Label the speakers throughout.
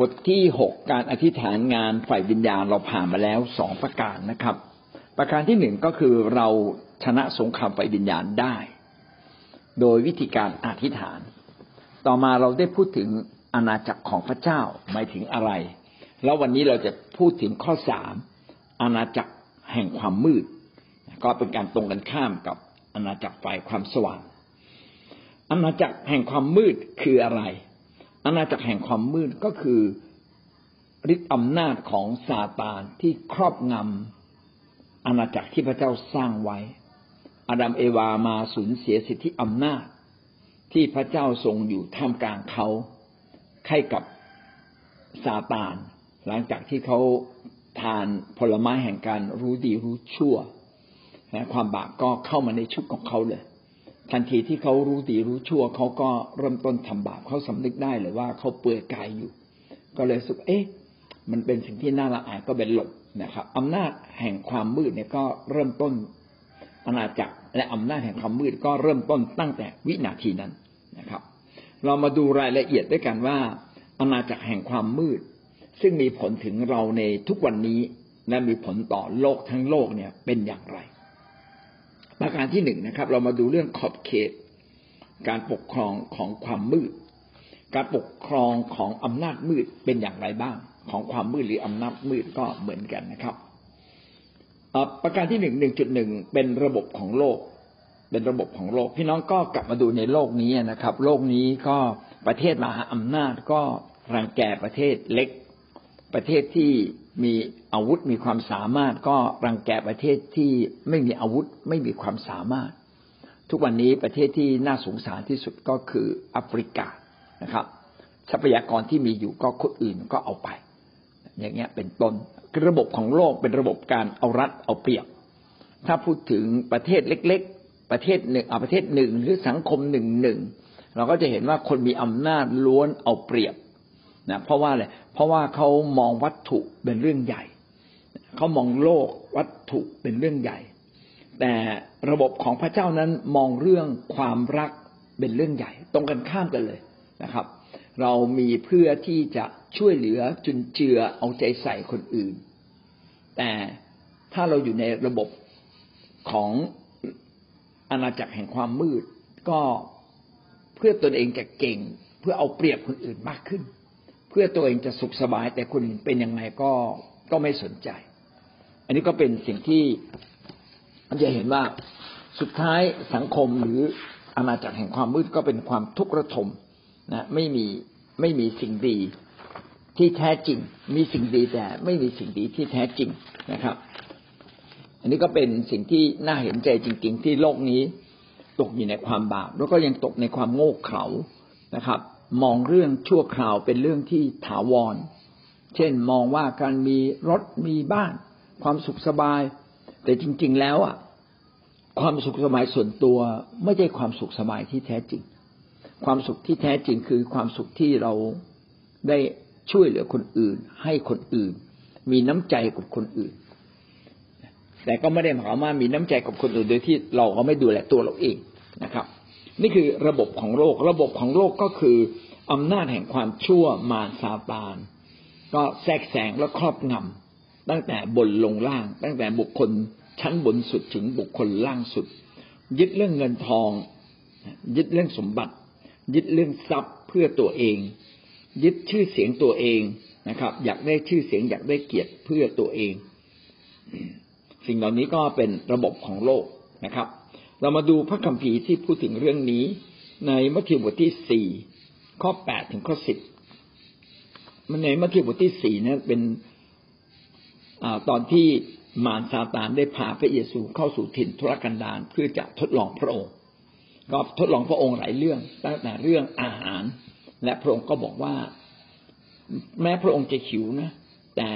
Speaker 1: บทที่หกการอธิษฐานงานฝ่ายวิญญาณเราผ่านมาแล้วสองประการนะครับ ประการที่หนึ่งก็คือเราชนะสงครามฝ่ายวิญญาณได้ โดยวิธีการอธิษฐาน ต่อมาเราได้พูดถึงอาณาจักรของพระเจ้าหมายถึงอะไร แล้ววันนี้เราจะพูดถึงข้อสามอาณาจักรแห่งความมืด ก็เป็นการตรงกันข้ามกับอาณาจักรฝ่ายความสว่างอาณาจักรแห่งความมืดคืออะไร อาณาจักรแห่งความมืดก็คือฤทธิ์อำนาจของซาตานที่ครอบงำอาณาจักรที่พระเจ้าสร้างไว้ อาดัมเอวามาสูญเสียสิทธิอำนาจ ที่พระเจ้าทรงอยู่ท่ามกลางเขาให้กับซาตาน หลังจากที่เขาทานผลไม้แห่งการรู้ดีรู้ชั่ว ความบาปก็เข้ามาในชุดของเขาเลย ทันทีที่เขารู้ดีรู้ชั่วเขาก็เริ่มต้นทำบาปเขาสำนึกได้เลยว่าเขาเปื่อยกายอยู่ ก็เลยสุกเอ๊ะ มันเป็นสิ่งที่น่าละอายก็เป็นหลบนะครับอำนาจแห่งความมืดเนี่ยก็เริ่มต้นอาณาจักรและอำนาจแห่งความมืดก็เริ่มต้นตั้งแต่วินาทีนั้นนะครับ เรามาดูรายละเอียดด้วยกันว่าอาณาจักรแห่งความมืด ซึ่งมีผลถึงเราในทุกวันนี้และมีผลต่อโลกทั้งโลกเนี่ยเป็นอย่างไร ประการที่หนึ่งนะครับ เรามาดูเรื่องขอบเขต การปกครองของความมืด การปกครองของอำนาจมืดเป็นอย่างไรบ้าง ของความมืดหรืออำนาจมืดก็เหมือนกันนะครับประการที่หนึ่งหนึ่งจุดหนึ่งเป็นระบบของโลก เป็นระบบของโลก พี่น้องก็กลับมาดูในโลกนี้นะครับ โลกนี้ก็ประเทศมหาอำนาจก็รังแกประเทศเล็ก ประเทศที่มีอาวุธมีความสามารถก็รังแกประเทศที่ไม่มีอาวุธไม่มีความสามารถ ทุกวันนี้ประเทศที่น่าสงสารที่สุดก็คือแอฟริกานะครับ ทรัพยากรที่มีอยู่ก็คนอื่นก็เอาไป อย่างเงี้ยเป็นต้นคือระบบของโลกเป็นระบบการเอารัดเอาเปรียบ ถ้าพูดถึงประเทศเล็ก ๆ ประเทศหนึ่งเอาประเทศหนึ่งหรือสังคมหนึ่งหนึ่งเราก็จะเห็นว่าคนมีอำนาจล้วนเอาเปรียบ นะเพราะว่าอะไรเพราะว่าเขามองวัตถุเป็นเรื่องใหญ่ เขามองโลกวัตถุเป็นเรื่องใหญ่ แต่ระบบของพระเจ้านั้นมองเรื่องความรักเป็นเรื่องใหญ่ ตรงกันข้ามกันเลยนะครับ เรามีเพื่อที่จะช่วยเหลือจุนเจือเอาใจใส่คนอื่น แต่ถ้าเราอยู่ในระบบของอาณาจักรแห่งความมืด ก็เพื่อตนเองจะเก่ง เพื่อเอาเปรียบคนอื่นมากขึ้น เพื่อตัวเองจะสุขสบาย แต่คนเป็นยังไงก็ก็ไม่สนใจ อันนี้ก็เป็นสิ่งที่จะเห็นว่าสุดท้ายสังคมหรืออาณาจักรแห่งความมืดก็เป็นความทุกข์ระทมนะไม่มีไม่มีสิ่งดีที่แท้จริง มีสิ่งดีแต่ไม่มีสิ่งดีที่แท้จริงนะครับ อันนี้ก็เป็นสิ่งที่น่าเห็นใจจริง ๆ ที่โลกนี้ตกอยู่ในความบาปแล้วก็ยังตกในความโง่เขลานะครับ มองเรื่องชั่วคราวเป็นเรื่องที่ถาวร เช่นมองว่าการมีรถมีบ้าน ความสุขสบาย แต่จริง ๆ แล้วอะ ความสุขสบายส่วนตัวไม่ใช่ความสุขสบายที่แท้จริง ความสุขที่แท้จริงคือความสุขที่เราได้ช่วยเหลือคนอื่น ให้คนอื่น มีน้ำใจกับคนอื่น แต่ก็ไม่ได้หมายความว่ามีน้ำใจกับคนอื่น โดยที่เราก็ไม่ดูแลตัวเราเองนะครับ นี่คือระบบของโลก ระบบของโลกก็คือ อำนาจแห่งความชั่วมาซาตาน ก็แทรกแซงและครอบงำตั้งแต่บนลงล่าง ตั้งแต่บุคคลชั้นบนสุดถึงบุคคลล่างสุด ยึดเรื่องเงินทอง ยึดเรื่องสมบัติ ยึดเรื่องทรัพย์เพื่อตัวเอง ยึดชื่อเสียงตัวเองนะครับ อยากได้ชื่อเสียงอยากได้เกียรติเพื่อตัวเอง สิ่งเหล่านี้ก็เป็นระบบของโลกนะครับ เรามาดูพระคัมภีร์ที่พูดถึงเรื่องนี้ในมัทธิวบทที่สี่ ข้อแปดถึงข้อสิบมันในมัทธิวบทที่สี่นั้นเป็นอตอนที่มารซาตานได้พาพระเยซูเข้าสู่ถิ่นทุรกันดารเพื่อจะทดลองพระองค์ ก็ทดลองพระองค์หลายเรื่องตั้งแต่เรื่องอาหาร และพระองค์ก็บอกว่า แม้พระองค์จะหิวนะ แต่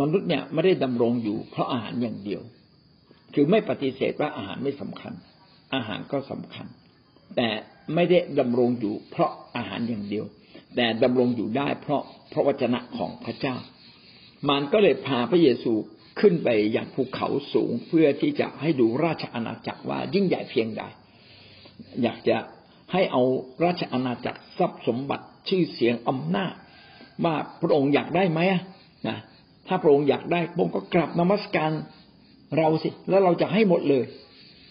Speaker 1: มนุษย์เนี่ยไม่ได้ดำรงอยู่เพราะอาหารอย่างเดียว คือไม่ปฏิเสธว่าอาหารไม่สำคัญ อาหารก็สำคัญ แต่ ไม่ได้ดำรงอยู่เพราะอาหารอย่างเดียว แต่ดำรงอยู่ได้เพราะพระวจนะของพระเจ้า มันก็เลยพาพระเยซูขึ้นไปอย่างภูเขาสูงเพื่อที่จะให้ดูราชอาณาจักรว่ายิ่งใหญ่เพียงใด อยากจะให้เอาราชอาณาจักรทรัพย์สมบัติชื่อเสียงอำนาจว่าพระองค์อยากได้ไหมนะถ้าพระองค์อยากได้พระองค์ก็กลับนมัสการเราสิ แล้วเราจะให้หมดเลย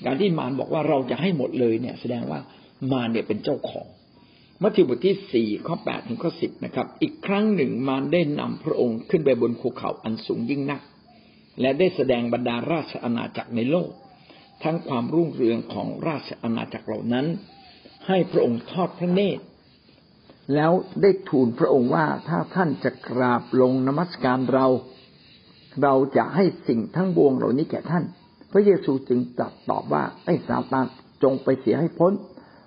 Speaker 1: การที่มารบอกว่าเราจะให้หมดเลยเนี่ย แสดงว่า มารเนี่ยเป็นเจ้าของ มัทธิวบทที่สี่ข้อแปดถึงข้อสิบนะครับ อีกครั้งหนึ่งมารได้นำพระองค์ขึ้นไปบนภูเขาอันสูงยิ่งนัก และได้แสดงบรรดาราชอาณาจักรในโลก ทั้งความรุ่งเรืองของราชอาณาจักรเหล่านั้น ให้พระองค์ทอดพระเนตร แล้วได้ทูลพระองค์ว่าถ้าท่านจะกราบลงนมัสการเรา เราจะให้สิ่งทั้งบวงเหล่านี้แก่ท่าน พระเยซูจึงตรัสตอบว่าไอ้ซาตานจงไปเสียให้พ้น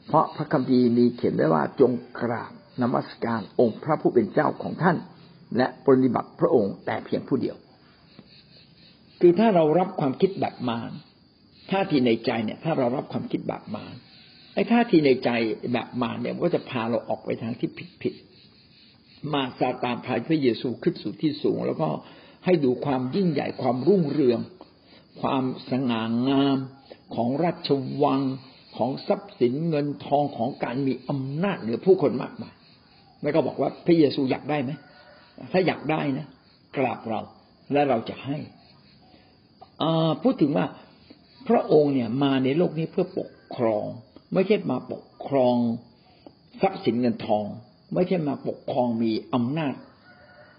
Speaker 1: เพราะพระคัมภีร์มีเขียนไว้ว่าจงกราบนมัสการองค์พระผู้เป็นเจ้าของท่าน และปฏิบัติพระองค์แต่เพียงผู้เดียว คือถ้าเรารับความคิดแบบมารท่าทีในใจเนี่ย ถ้าเรารับความคิดแบบมารไอ้ท่าทีในใจแบบมารเนี่ยก็จะพาเราออกไปทางที่ผิดผิดมาซาตานพาพระเยซูขึ้นสู่ที่สูง แล้วก็ให้ดูความยิ่งใหญ่ความรุ่งเรือง ความสง่างามของราชวัง ของทรัพย์สินเงินทองของการมีอำนาจเหนือผู้คนมากมายแล้วก็บอกว่าพระเยซูอยากได้ไหมถ้าอยากได้นะกราบเราและเราจะให้พูดถึงว่าพระองค์เนี่ยมาในโลกนี้เพื่อปกครอง ไม่ใช่มาปกครองทรัพย์สินเงินทอง ไม่ใช่มาปกครองมีอำนาจ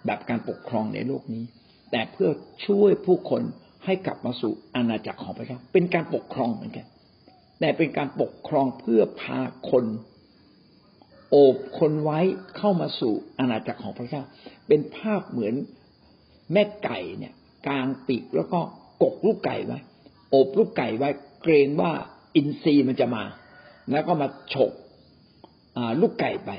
Speaker 1: แบบการปกครองในโลกนี้ แต่เพื่อช่วยผู้คนให้กลับมาสู่อาณาจักรของพระเจ้าเป็นการปกครองเหมือนกัน แต่เป็นการปกครองเพื่อพาคนโอบคนไว้เข้ามาสู่อาณาจักรของพระเจ้า เป็นภาพเหมือนแม่ไก่เนี่ยกลางปีกแล้วก็กกลูกไก่ไว้โอบลูกไก่ไว้ เกรงว่าอินทรีย์มันจะมา แล้วก็มาฉกลูกไก่ไป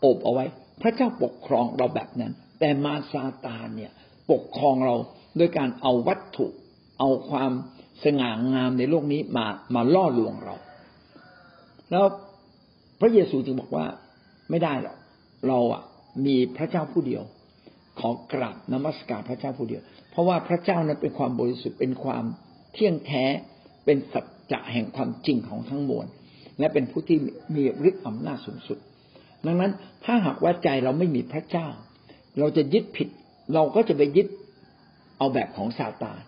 Speaker 1: โอบเอาไว้ พระเจ้าปกครองเราแบบนั้น แต่มาซาตานเนี่ยปกครองเราโดยการเอาวัตถุ เอาความ สง่างามในโลกนี้มามาล่อลวงเรา แล้วพระเยซูจึงบอกว่าไม่ได้หรอกเราอะมีพระเจ้าผู้เดียว ขอกราบนมัสการพระเจ้าผู้เดียว เพราะว่าพระเจ้านั้นเป็นความบริสุทธิ์เป็นความเที่ยงแท้เป็นสัจจะแห่งความจริงของทั้งมวลและเป็นผู้ที่มีฤทธิ์อำนาจสูงสุด ดังนั้นถ้าหากว่าใจเราไม่มีพระเจ้า เราจะยึดผิด เราก็จะไปยึดเอาแบบของซาตาน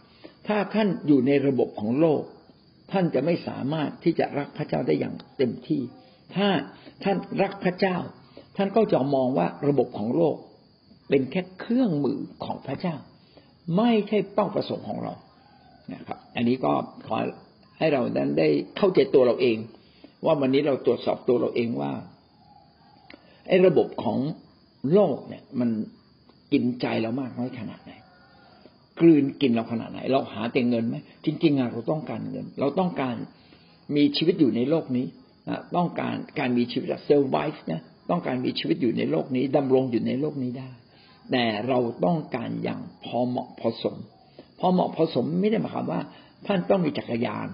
Speaker 1: ถ้าท่านอยู่ในระบบของโลก ท่านจะไม่สามารถที่จะรักพระเจ้าได้อย่างเต็มที่ ถ้าท่านรักพระเจ้า ท่านก็จะมองว่าระบบของโลก เป็นแค่เครื่องมือของพระเจ้า ไม่ใช่เป้าประสงค์ของเรานะครับ อันนี้ก็ขอให้เรานั้นได้เข้าใจตัวเราเอง ว่าวันนี้เราตรวจสอบตัวเราเองว่าไอ้ระบบของโลกเนี่ย มันกินใจเรามากน้อยขนาดไหน กลืนกินเราขนาดไหน เราหาแต่เงินไหมจริงๆเราต้องการเงิน เราต้องการมีชีวิตอยู่ในโลกนี้ต้องการการมีชีวิตเซอร์ไวส์นะต้องการมีชีวิตอยู่ในโลกนี้ดำรงอยู่ในโลกนี้ได้ แต่เราต้องการอย่างพอเหมาะพอสม พอเหมาะพอสมไม่ได้หมายความว่า ท่านต้องมีจักรยาน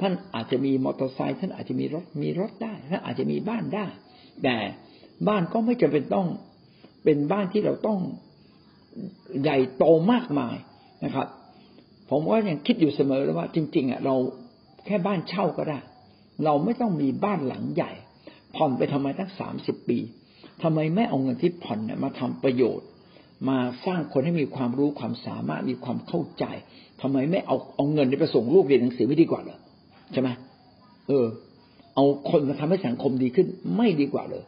Speaker 1: ท่านอาจจะมีมอเตอร์ไซค์ท่านอาจจะมีรถมีรถได้ท่านอาจจะมีบ้านได้ แต่บ้านก็ไม่จำเป็นต้องเป็นบ้านที่เราต้อง ใหญ่โตมากมายนะครับ ผมว่ายังคิดอยู่เสมอเลยว่า จริง ๆอะเราแค่บ้านเช่าก็ได้ เราไม่ต้องมีบ้านหลังใหญ่ ผ่อนไปทำไมตั้งสามสิบปีทำไมไม่เอาเงินที่ผ่อนเนี่ยมาทำประโยชน์ มาสร้างคนให้มีความรู้ความสามารถมีความเข้าใจทำไมไม่เอาเอาเงินไปส่งลูกเรียนหนังสือไม่ดีกว่าเหรอใช่ไหมเออ เอาคนมาทำให้สังคมดีขึ้นไม่ดีกว่าเลย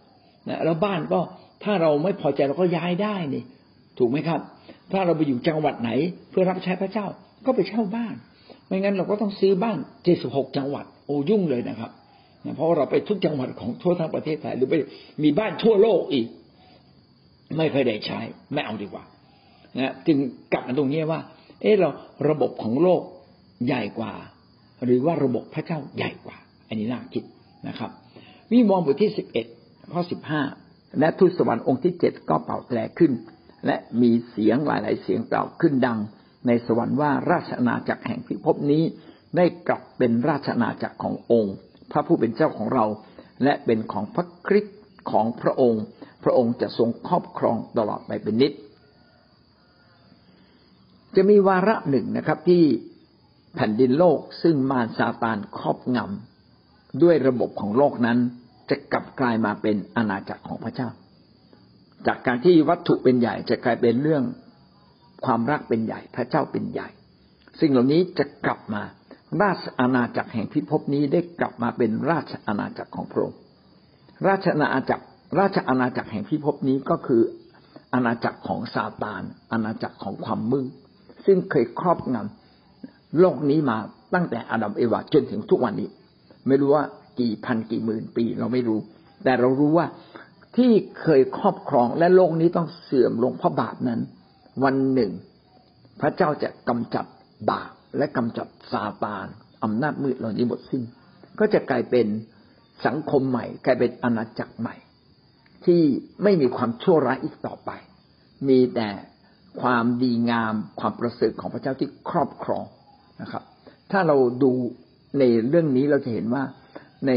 Speaker 1: นะแล้วบ้านก็ถ้าเราไม่พอใจเราก็ย้ายได้นี่ ถูกไหมครับ ถ้าเราไปอยู่จังหวัดไหน เพื่อรับใช้พระเจ้าก็ไปเช่าบ้าน ไม่งั้นเราก็ต้องซื้อบ้านเจ็ดสิบหกจังหวัดโอ้ยุ่งเลยนะครับเพราะเราไปทุกจังหวัดของทั่วทั้งประเทศไทยหรือไปมีบ้านทั่วโลกอีก ไม่เคยได้ใช้ไม่เอาดีกว่านะจึงกลับมาตรงนี้ว่า เออเราระบบของโลกใหญ่กว่า หรือว่าระบบพระเจ้าใหญ่กว่า อันนี้น่าคิดนะครับ วิมองบทที่สิบเอ็ดข้อสิบห้าและทูตสวรรค์องค์ที่เจ็ดก็เป่าแตรขึ้น และมีเสียงหลาย ๆ เสียงกล่าวขึ้นดัง ในสวรรค์ว่าราชอาณาจักรแห่งพิภพนี้ได้กลับเป็นราชอาณาจักรขององค์ พระผู้เป็นเจ้าของเรา และเป็นของพระคริสต์ของพระองค์ พระองค์จะทรงครอบครองตลอดไปเป็นนิจจะมีวาระหนึ่งนะครับที่แผ่นดินโลกซึ่งมารซาตานครอบงำด้วยระบบของโลกนั้นจะกลับกลายมาเป็นอาณาจักรของพระเจ้า จากการที่วัตถุเป็นใหญ่จะกลายเป็นเรื่องความรักเป็นใหญ่ พระเจ้าเป็นใหญ่ สิ่งเหล่านี้จะกลับมาราชอาณาจักรแห่งพิภพนี้ได้กลับมาเป็นราชอาณาจักรของพระองค์ราชอาณาจักรราชอาณาจักรแห่งพิภพนี้ก็คืออาณาจักรของซาตานอาณาจักรของความมืดซึ่งเคยครอบงำโลกนี้มาตั้งแต่อาดัมเอวาจนถึงทุกวันนี้ ไม่รู้ว่ากี่พันกี่หมื่นปีเราไม่รู้ แต่เรารู้ว่า ที่เคยครอบครองและโลกนี้ต้องเสื่อมลงเพราะบาปนั้น วันหนึ่ง พระเจ้าจะกำจัดบาปและกำจัดซาตานอำนาจมืดเหล่านี้หมดสิ้น ก็จะกลายเป็นสังคมใหม่ กลายเป็นอาณาจักรใหม่ ที่ไม่มีความชั่วร้ายอีกต่อไป มีแต่ความดีงามความประเสริฐของพระเจ้าที่ครอบครองนะครับ ถ้าเราดูในเรื่องนี้เราจะเห็นว่าใน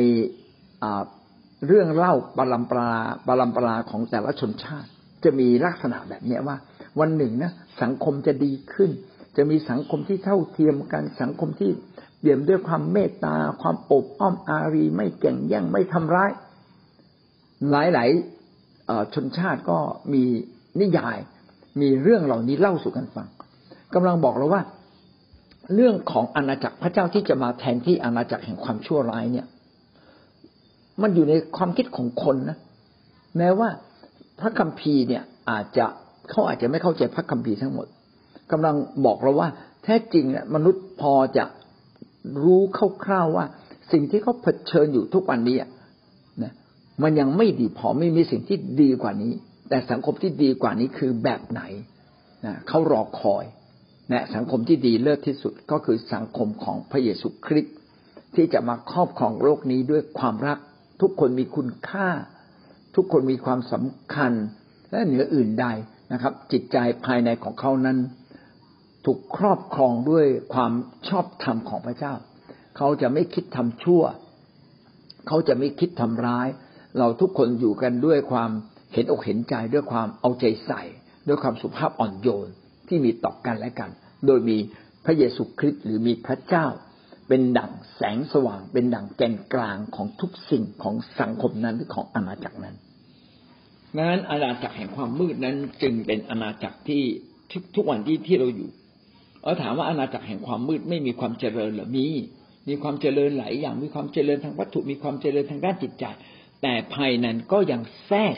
Speaker 1: เรื่องเล่าบาลัมปราบาลัมปราของแต่ละชนชาติ จะมีลักษณะแบบนี้ว่า วันหนึ่งนะสังคมจะดีขึ้น จะมีสังคมที่เท่าเทียมกันสังคมที่เปี่ยมด้วยความเมตตา ความอบอ้อมอารี ไม่แก่งแย่งไม่ทำร้าย หลายๆชนชาติก็มีนิยาย มีเรื่องเหล่านี้เล่าสู่กันฟังกำลังบอกเราว่า เรื่องของอาณาจักรพระเจ้าที่จะมาแทนที่อาณาจักรแห่งความชั่วร้ายเนี่ย มันอยู่ในความคิดของคนนะแม้ว่าพระคัมภีร์เนี่ยอาจจะเขาอาจจะไม่เข้าใจพระคัมภีร์ทั้งหมดกำลังบอกเราว่า แท้จริงเนี่ยมนุษย์พอจะรู้คร่าวๆว่า สิ่งที่เขาเผชิญอยู่ทุกวันนี้นะมันยังไม่ดีพอไม่มีสิ่งที่ดีกว่านี้ แต่สังคมที่ดีกว่านี้คือแบบไหนนะเขารอคอยนะสังคมที่ดีเลิศที่สุดก็คือสังคมของพระเยซูคริสต์ที่จะมาครอบครองโลกนี้ด้วยความรัก ทุกคนมีคุณค่า ทุกคนมีความสำคัญ และเหนืออื่นใดนะครับ จิตใจภายในของเขานั้น ถูกครอบครองด้วยความชอบธรรมของพระเจ้า เขาจะไม่คิดทำชั่ว เขาจะไม่คิดทำร้าย เราทุกคนอยู่กันด้วยความเห็นอกเห็นใจด้วยความเอาใจใส่ ด้วยความสุภาพอ่อนโยนที่มีต่อกันและกัน โดยมีพระเยซูคริสต์หรือมีพระเจ้า เป็นดั่งแสงสว่าง เป็นดั่งแกนกลางของทุกสิ่งของสังคมนั้นหรือของอาณาจักรนั้นนั้นอาณาจักรแห่งความมืดนั้นจึงเป็นอาณาจักรที่ทุกทุกวันที่ที่เราอยู่เราถามว่าอาณาจักรแห่งความมืดไม่มีความเจริญหรือมี มีความเจริญหลายอย่างมีความเจริญทางวัตถุมีความเจริญทางด้านจิตใจ แต่ภายนั้นก็ยังแทรก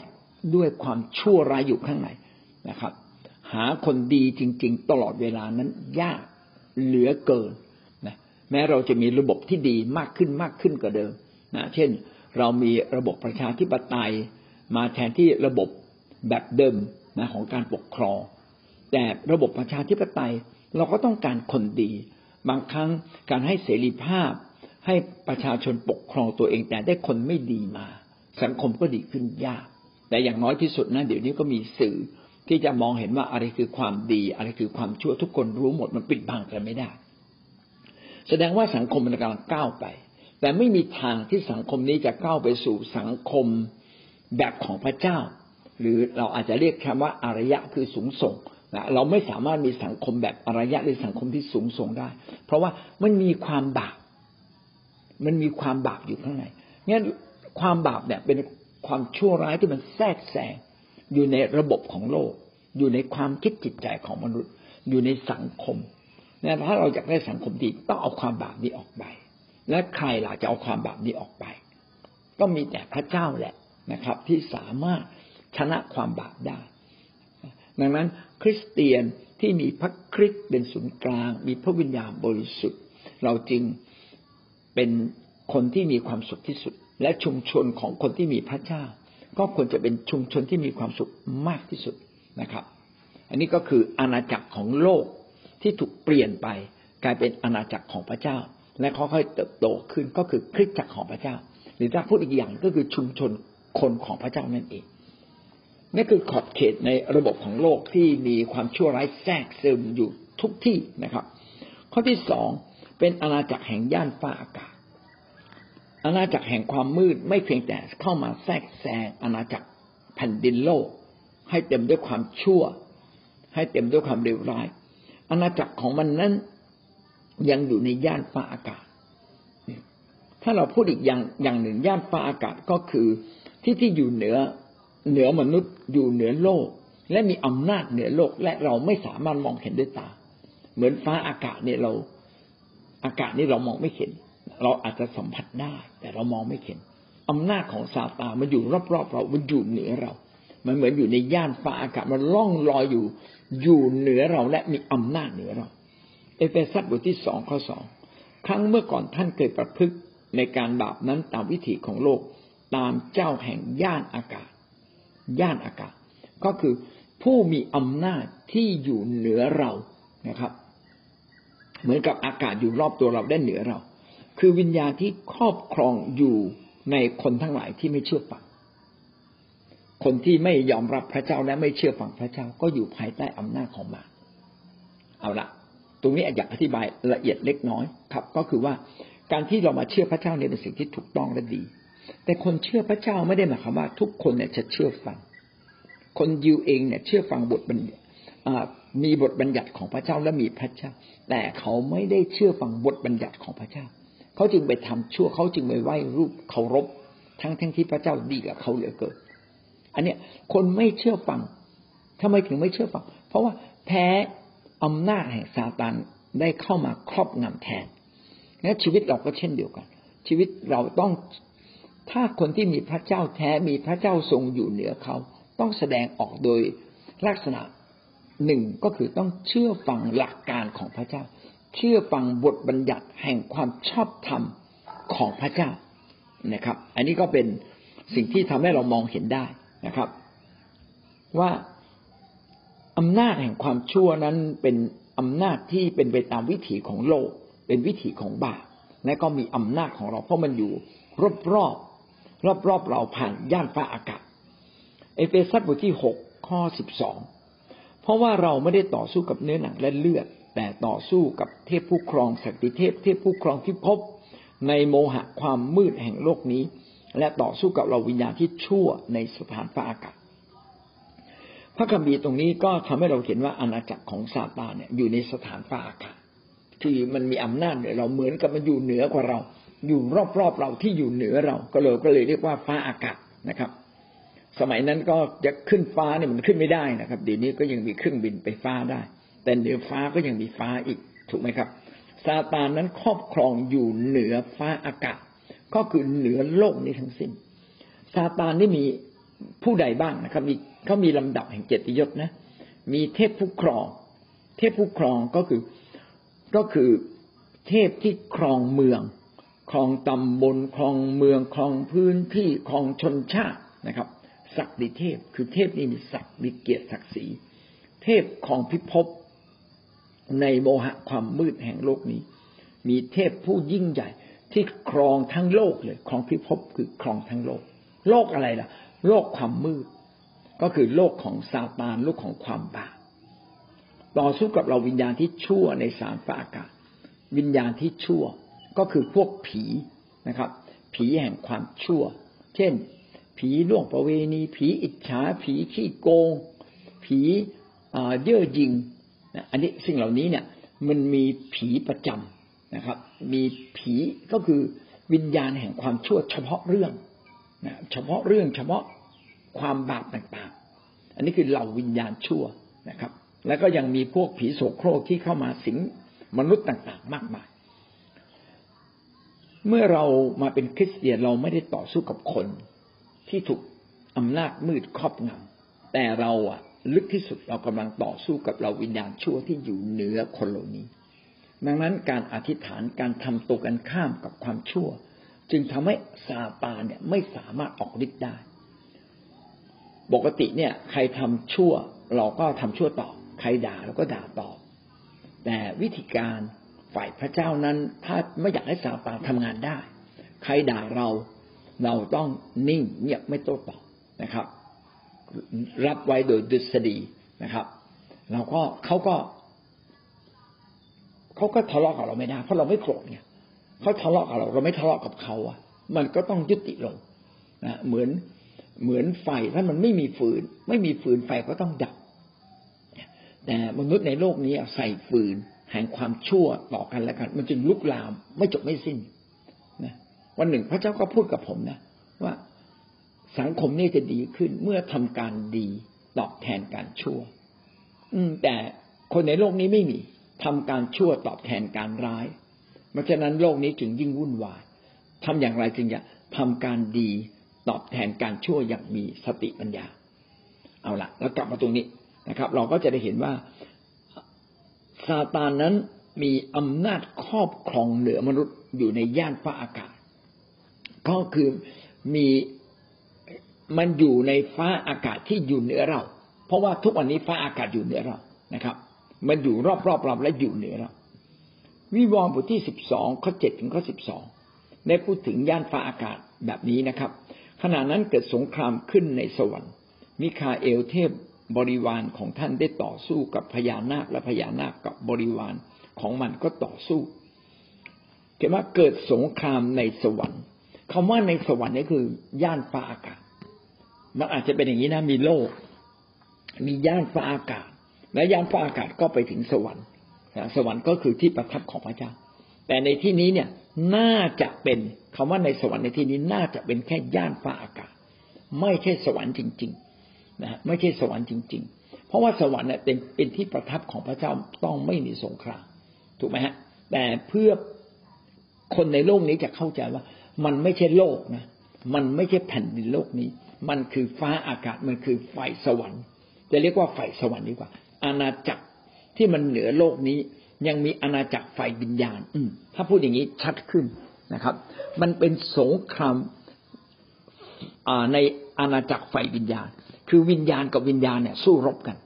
Speaker 1: ด้วยความชั่วร้ายอยู่ข้างในนะครับ หาคนดีจริง ๆ ตลอดเวลานั้นยากเหลือเกิน แม้เราจะมีระบบที่ดีมากขึ้นมากขึ้นกว่าเดิมนะเช่น เรามีระบบประชาธิปไตย มาแทนที่ระบบแบบเดิมนะของการปกครอง แต่ระบบประชาธิปไตยเราก็ต้องการคนดี บางครั้งการให้เสรีภาพ ให้ประชาชนปกครองตัวเองแต่ได้คนไม่ดีมา สังคมก็ดีขึ้นยาก แต่อย่างน้อยที่สุดนะเดี๋ยวนี้ก็มีสื่อที่จะมองเห็นว่าอะไรคือความดี อะไรคือความชั่วทุกคนรู้หมดมันปิดบังกันไม่ได้ แสดงว่าสังคมมันกำลังก้าวไป แต่ไม่มีทางที่สังคมนี้จะก้าวไปสู่สังคมแบบของพระเจ้า หรือเราอาจจะเรียกคำว่าอารยะคือสูงส่งนะเราไม่สามารถมีสังคมแบบอารยะหรือสังคมที่สูงส่งได้ เพราะว่ามันมีความบาปมันมีความบาปอยู่ข้างในงั้นความบาปเนี่ยเป็นความชั่วร้ายที่มันแทรกแซงอยู่ในระบบของโลก อยู่ในความคิดจิตใจของมนุษย์ อยู่ในสังคม นะถ้าเราอยากได้สังคมดีต้องเอาความบาปนี้ออกไป และใครล่ะจะเอาความบาปนี้ออกไป ก็มีแต่พระเจ้าแหละนะครับ ที่สามารถชนะความบาปได้ ดังนั้นคริสเตียนที่มีพระคริสต์เป็นศูนย์กลาง มีพระวิญญาณบริสุทธิ์ เราจึงเป็นคนที่มีความสุขที่สุด และชุมชนของคนที่มีพระเจ้า ก็ควรจะเป็นชุมชนที่มีความสุขมากที่สุดนะครับ อันนี้ก็คืออาณาจักรของโลก ที่ถูกเปลี่ยนไป กลายเป็นอาณาจักรของพระเจ้า และค่อยๆเติบโตขึ้นก็คือคริสตจักรของพระเจ้า หรือถ้าพูดอีกอย่างก็คือชุมชนคนของพระเจ้านั่นเองนี่คือขอบเขตในระบบของโลกที่มีความชั่วร้ายแทรกซึมอยู่ทุกที่นะครับ ข้อที่สองเป็นอาณาจักรแห่งย่านฟ้าอากาศ อาณาจักรแห่งความมืดไม่เพียงแต่เข้ามาแทรกแซงอาณาจักรแผ่นดินโลก ให้เต็มด้วยความชั่ว ให้เต็มด้วยความเลวร้าย อาณาจักรของมันนั้นยังอยู่ในย่านฟ้าอากาศ ถ้าเราพูดอีกอย่างอย่างหนึ่งย่านฟ้าอากาศก็คือที่ที่อยู่เหนือเหนือมนุษย์อยู่เหนือโลก และมีอำนาจเหนือโลกและเราไม่สามารถมองเห็นด้วยตา เหมือนฟ้าอากาศเนี่ยเรา อากาศนี่เรามองไม่เห็น เราอาจจะสัมผัสได้ แต่เรามองไม่เห็นอำนาจของซาตานมันอยู่รอบๆเรา มันอยู่เหนือเรา มันเหมือนอยู่ในย่านฟ้าอากาศมันล่องลอยอยู่ อยู่เหนือเราและมีอำนาจเหนือเรา เอเฟซัสบทที่สองข้อสองครั้งเมื่อก่อนท่านเคยประพฤติในการบาปนั้นตามวิถีของโลกตามเจ้าแห่งย่านอากาศ ย่านอากาศ ก็คือผู้มีอำนาจที่อยู่เหนือเรานะครับ เหมือนกับอากาศอยู่รอบตัวเราได้เหนือเรา คือวิญญาณที่ครอบครองอยู่ในคนทั้งหลายที่ไม่เชื่อฟัง คนที่ไม่ยอมรับพระเจ้าและไม่เชื่อฟังพระเจ้าก็อยู่ภายใต้อำนาจของมารเอาละตรงนี้อยากอธิบายละเอียดเล็กน้อยครับ ก็คือว่าการที่เรามาเชื่อพระเจ้าเนี่ยเป็นสิ่งที่ถูกต้องและดี แต่คนเชื่อพระเจ้าไม่ได้หมายความว่า ทุกคนเนี่ยจะเชื่อฟัง คนยิวเองเนี่ยเชื่อฟังบทบัญญัติมีบทบัญญัติของพระเจ้าและมีพระเจ้า แต่เขาไม่ได้เชื่อฟังบทบัญญัติของพระเจ้า เขาจึงไปทำชั่วเขาจึงไปไหว้รูปเคารพทั้งทั้งที่พระเจ้าดีกับเขาเหลือเกิน อันเนี้ยคนไม่เชื่อฟังทำไมถึงไม่เชื่อฟัง เพราะว่าแพ้อำนาจแห่งซาตานได้เข้ามาครอบงำแทนงั้นชีวิตเราก็เช่นเดียวกัน ชีวิตเราต้องถ้าคนที่มีพระเจ้าแท้มีพระเจ้าทรงอยู่เหนือเขา ต้องแสดงออกโดยลักษณะหนึ่งก็คือต้องเชื่อฟังหลักการของพระเจ้า เชื่อฟังบทบัญญัติแห่งความชอบธรรมของพระเจ้านะครับ อันนี้ก็เป็นสิ่งที่ทำให้เรามองเห็นได้ นะครับ ว่าอำนาจแห่งความชั่วนั้นเป็นอำนาจที่เป็นไปตามวิถีของโลก เป็นวิถีของบาปและก็มีอำนาจของเราเพราะมันอยู่รอบรอบรอบรอบเราผ่านย่านฟ้าอากาศ เอเฟซัสบทที่หกข้อสิบสองเพราะว่าเราไม่ได้ต่อสู้กับเนื้อหนังและเลือด แต่ต่อสู้กับเทพผู้ครองศักดิเทพ เทพผู้ครองที่พบในโมหะความมืดแห่งโลกนี้ และต่อสู้กับเราวิญญาณที่ชั่วในสถานฟ้าอากาศ พระคัมภีร์ตรงนี้ก็ทำให้เราเห็นว่าอาณาจักรของซาตานเนี่ยอยู่ในสถานฟ้าอากาศที่มันมีอำนาจเหนือเราเหมือนกับมันอยู่เหนือกว่าเรา อยู่รอบๆเราที่อยู่เหนือเรา ก็เลยก็เลยเรียกว่าฟ้าอากาศนะครับ สมัยนั้นก็จะขึ้นฟ้าเนี่ยมันขึ้นไม่ได้นะครับเดี๋ยวนี้ก็ยังมีเครื่องบินไปฟ้าได้ แต่เหนือฟ้าก็ยังมีฟ้าอีกถูกไหมครับซาตานนั้นครอบครองอยู่เหนือฟ้าอากาศ ก็คือเหนือโลกนี้ทั้งสิ้นซาตานนี่มีผู้ใดบ้างนะครับมีเขามีลำดับแห่งเกียรติยศนะ มีเทพผู้ครอง เทพผู้ครองก็คือก็คือเทพที่ครองเมือง ครองตำบลครองเมืองครองพื้นที่ครองชนชาตินะครับศักดิเทพคือเทพนี่มีศักดิ์มีเกียรติศักดิ์ศรีเทพของพิภพในโมหะความมืดแห่งโลกนี้ มีเทพผู้ยิ่งใหญ่ ที่ครองทั้งโลกเลยครองพิภพคือครองทั้งโลก โลกอะไรล่ะ โลกความมืด ก็คือโลกของซาตานโลกของความบาปต่อสู้กับเราวิญญาณที่ชั่วในสารฟ้าอากาศวิญญาณที่ชั่วก็คือพวกผีนะครับ ผีแห่งความชั่ว เช่น ผีล่วงประเวณี ผีอิจฉา ผีขี้โกง ผีเย่อหยิ่งอันนี้สิ่งเหล่านี้เนี่ย มันมีผีประจำ นะครับ มีผีก็คือวิญญาณแห่งความชั่วเฉพาะเรื่องนะเฉพาะเรื่องเฉพาะความบาปต่างๆ อันนี้คือเหล่าวิญญาณชั่วนะครับ แล้วก็ยังมีพวกผีโสโครกที่เข้ามาสิงมนุษย์ต่างๆ มากมาย เมื่อเรามาเป็นคริสเตียนเราไม่ได้ต่อสู้กับคนที่ถูกอำนาจมืดครอบงำแต่เราอะลึกที่สุดเรากำลังต่อสู้กับเราวิญญาณชั่วที่อยู่เหนือคนเหล่านี้ ดังนั้นการอธิษฐานการทำตัวกันข้ามกับความชั่ว จึงทำให้ซาตานเนี่ยไม่สามารถออกฤทธิ์ได้ ปกติเนี่ย ใครทำชั่ว เราก็ทำชั่วต่อใครด่าเราก็ด่าต่อแต่วิธีการฝ่ายพระเจ้านั้น ถ้าไม่อยากให้ซาตานทำงานได้ ใครด่าเราเราต้องนิ่งเงียบไม่โต้ตอบนะครับ รับไว้โดยดุษฎีนะครับ เราก็เขาก็ เขาก็ทะเลาะกับเราไม่ได้เพราะเราไม่โกรธไงเขาทะเลาะกับเรา เราไม่ทะเลาะกับเขาอะ มันก็ต้องยุติลงนะเหมือนเหมือนไฟถ้ามันไม่มีฟืน ไม่มีฟืนไฟก็ต้องดับแต่มนุษย์ในโลกนี้ใส่ฟืนแห่งความชั่วต่อกันแล้วกัน มันจึงลุกลามไม่จบไม่สิ้นนะวันหนึ่งพระเจ้าก็พูดกับผมนะว่าสังคมนี่จะดีขึ้นเมื่อทำการดีตอบแทนการชั่ว อืม แต่คนในโลกนี้ไม่มี ทำการชั่วตอบแทนการร้ายเพราะฉะนั้นโลกนี้จึงยิ่งวุ่นวายทำอย่างไรจึงจะทำการดีตอบแทนการชั่วอย่างมีสติปัญญา เอาละแล้วกลับมาตรงนี้นะครับ เราก็จะได้เห็นว่าซาตานนั้นมีอำนาจครอบครองเหนือมนุษย์อยู่ในย่านฟ้าอากาศ ก็คือมีมันอยู่ในฟ้าอากาศที่อยู่เหนือเรา เพราะว่าทุกวันนี้ฟ้าอากาศอยู่เหนือเรานะครับ มันอยู่รอบๆเราและอยู่เหนือเราวิวรณ์บทที่สิบสองข้อเจ็ดถึงข้อสิบสองได้พูดถึงย่านฟ้าอากาศแบบนี้นะครับ ขณะนั้นเกิดสงครามขึ้นในสวรรค์มิคาเอลเทพบริวารของท่านได้ต่อสู้กับพญานาคและพญานาคกับบริวารของมันก็ต่อสู้เขียนว่าเกิดสงครามในสวรรค์คำว่าในสวรรค์นี่คือย่านฟ้าอากาศ มันอาจจะเป็นอย่างนี้นะมีโลก มีย่านฟ้าอากาศ และย่านฟ้าอากาศก็ไปถึงสวรรค์สวรรค์ก็คือที่ประทับของพระเจ้า แต่ในที่นี้เนี่ยน่าจะเป็นคำว่าในสวรรค์ในที่นี้น่าจะเป็นแค่ย่านฟ้าอากาศ ไม่ใช่สวรรค์จริงๆนะไม่ใช่สวรรค์จริง ๆ เพราะว่าสวรรค์เนี่ยเป็นเป็นที่ประทับของพระเจ้าต้องไม่มีสงครามถูกไหมฮะ แต่เพื่อคนในโลกนี้จะเข้าใจว่า มันไม่ใช่โลกนะมันไม่ใช่แผ่นดินโลกนี้ มันคือฟ้าอากาศมันคือไฟสวรรค์ จะเรียกว่าไฟสวรรค์ดีกว่า อาณาจักรที่มันเหนือโลกนี้ ยังมีอาณาจักรไฟวิญญาณ อืถ้าพูดอย่างนี้ชัดขึ้นนะครับ มันเป็นสงครามในอาณาจักรไฟวิญญาณ คือวิญญาณกับวิญญาณเนี่ย สู้รบกัน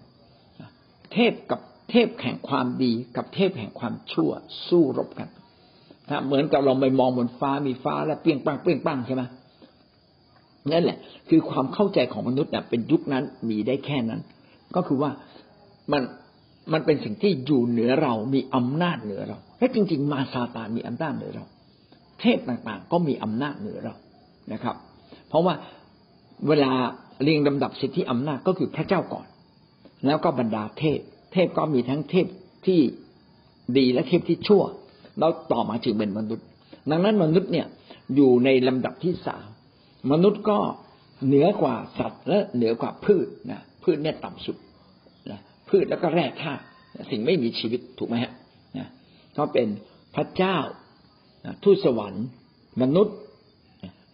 Speaker 1: เทพกับเทพแห่งความดีกับเทพแห่งความชั่ว สู้รบกันนะเหมือนกับเราไปมองบนฟ้ามีฟ้าแล้วเปลี่ยงปังเปลี่ยงปังใช่ไหมนั่นแหละ คือความเข้าใจของมนุษย์เนี่ยเป็นยุคนั้นมีได้แค่นั้น ก็คือว่า มันมันเป็นสิ่งที่อยู่เหนือเรา มีอำนาจเหนือเรา และจริง ๆ มาซาตานมีอำนาจเหนือเรา เทพต่างๆ ก็มีอำนาจเหนือเรานะครับ เพราะว่าเวลาเรียงลำดับสิทธิอำนาจก็คือพระเจ้าก่อน แล้วก็บรรดาเทพ เทพก็มีทั้งเทพที่ดีและเทพที่ชั่ว แล้วต่อมาจึงเป็นมนุษย์ ดังนั้นมนุษย์เนี่ยอยู่ในลำดับที่สามมนุษย์ก็เหนือกว่าสัตว์และเหนือกว่าพืชนะพืชเนี่ยต่ำสุด พืชแล้วก็แร่ธาตุสิ่งไม่มีชีวิตถูกไหมฮะนะก็เป็นพระเจ้าทูตสวรรค์ มนุษย์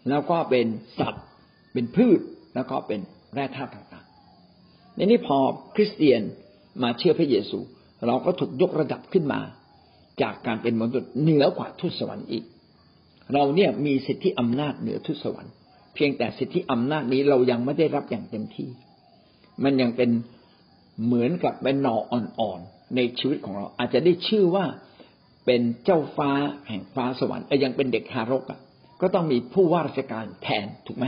Speaker 1: แล้วก็เป็นสัตว์ เป็นพืชแล้วก็เป็นแร่ธาตุต่างๆในนี้พอคริสเตียนมาเชื่อพระเยซู เราก็ถูกยกระดับขึ้นมา จากการเป็นมนุษย์เหนือกว่าทุตสวรรค์อีก เราเนี่ยมีสิทธิอำนาจเหนือทุตสวรรค์ เพียงแต่สิทธิอำนาจนี้เรายังไม่ได้รับอย่างเต็มที่ มันยังเป็น เหมือนกับเป็นหน่ออ่อนๆในชีวิตของเรา อาจจะได้ชื่อว่าเป็นเจ้าฟ้าแห่งฟ้าสวรรค์แต่ยังเป็นเด็กทารกอะก็ต้องมีผู้ว่าราชการแทนถูกไหม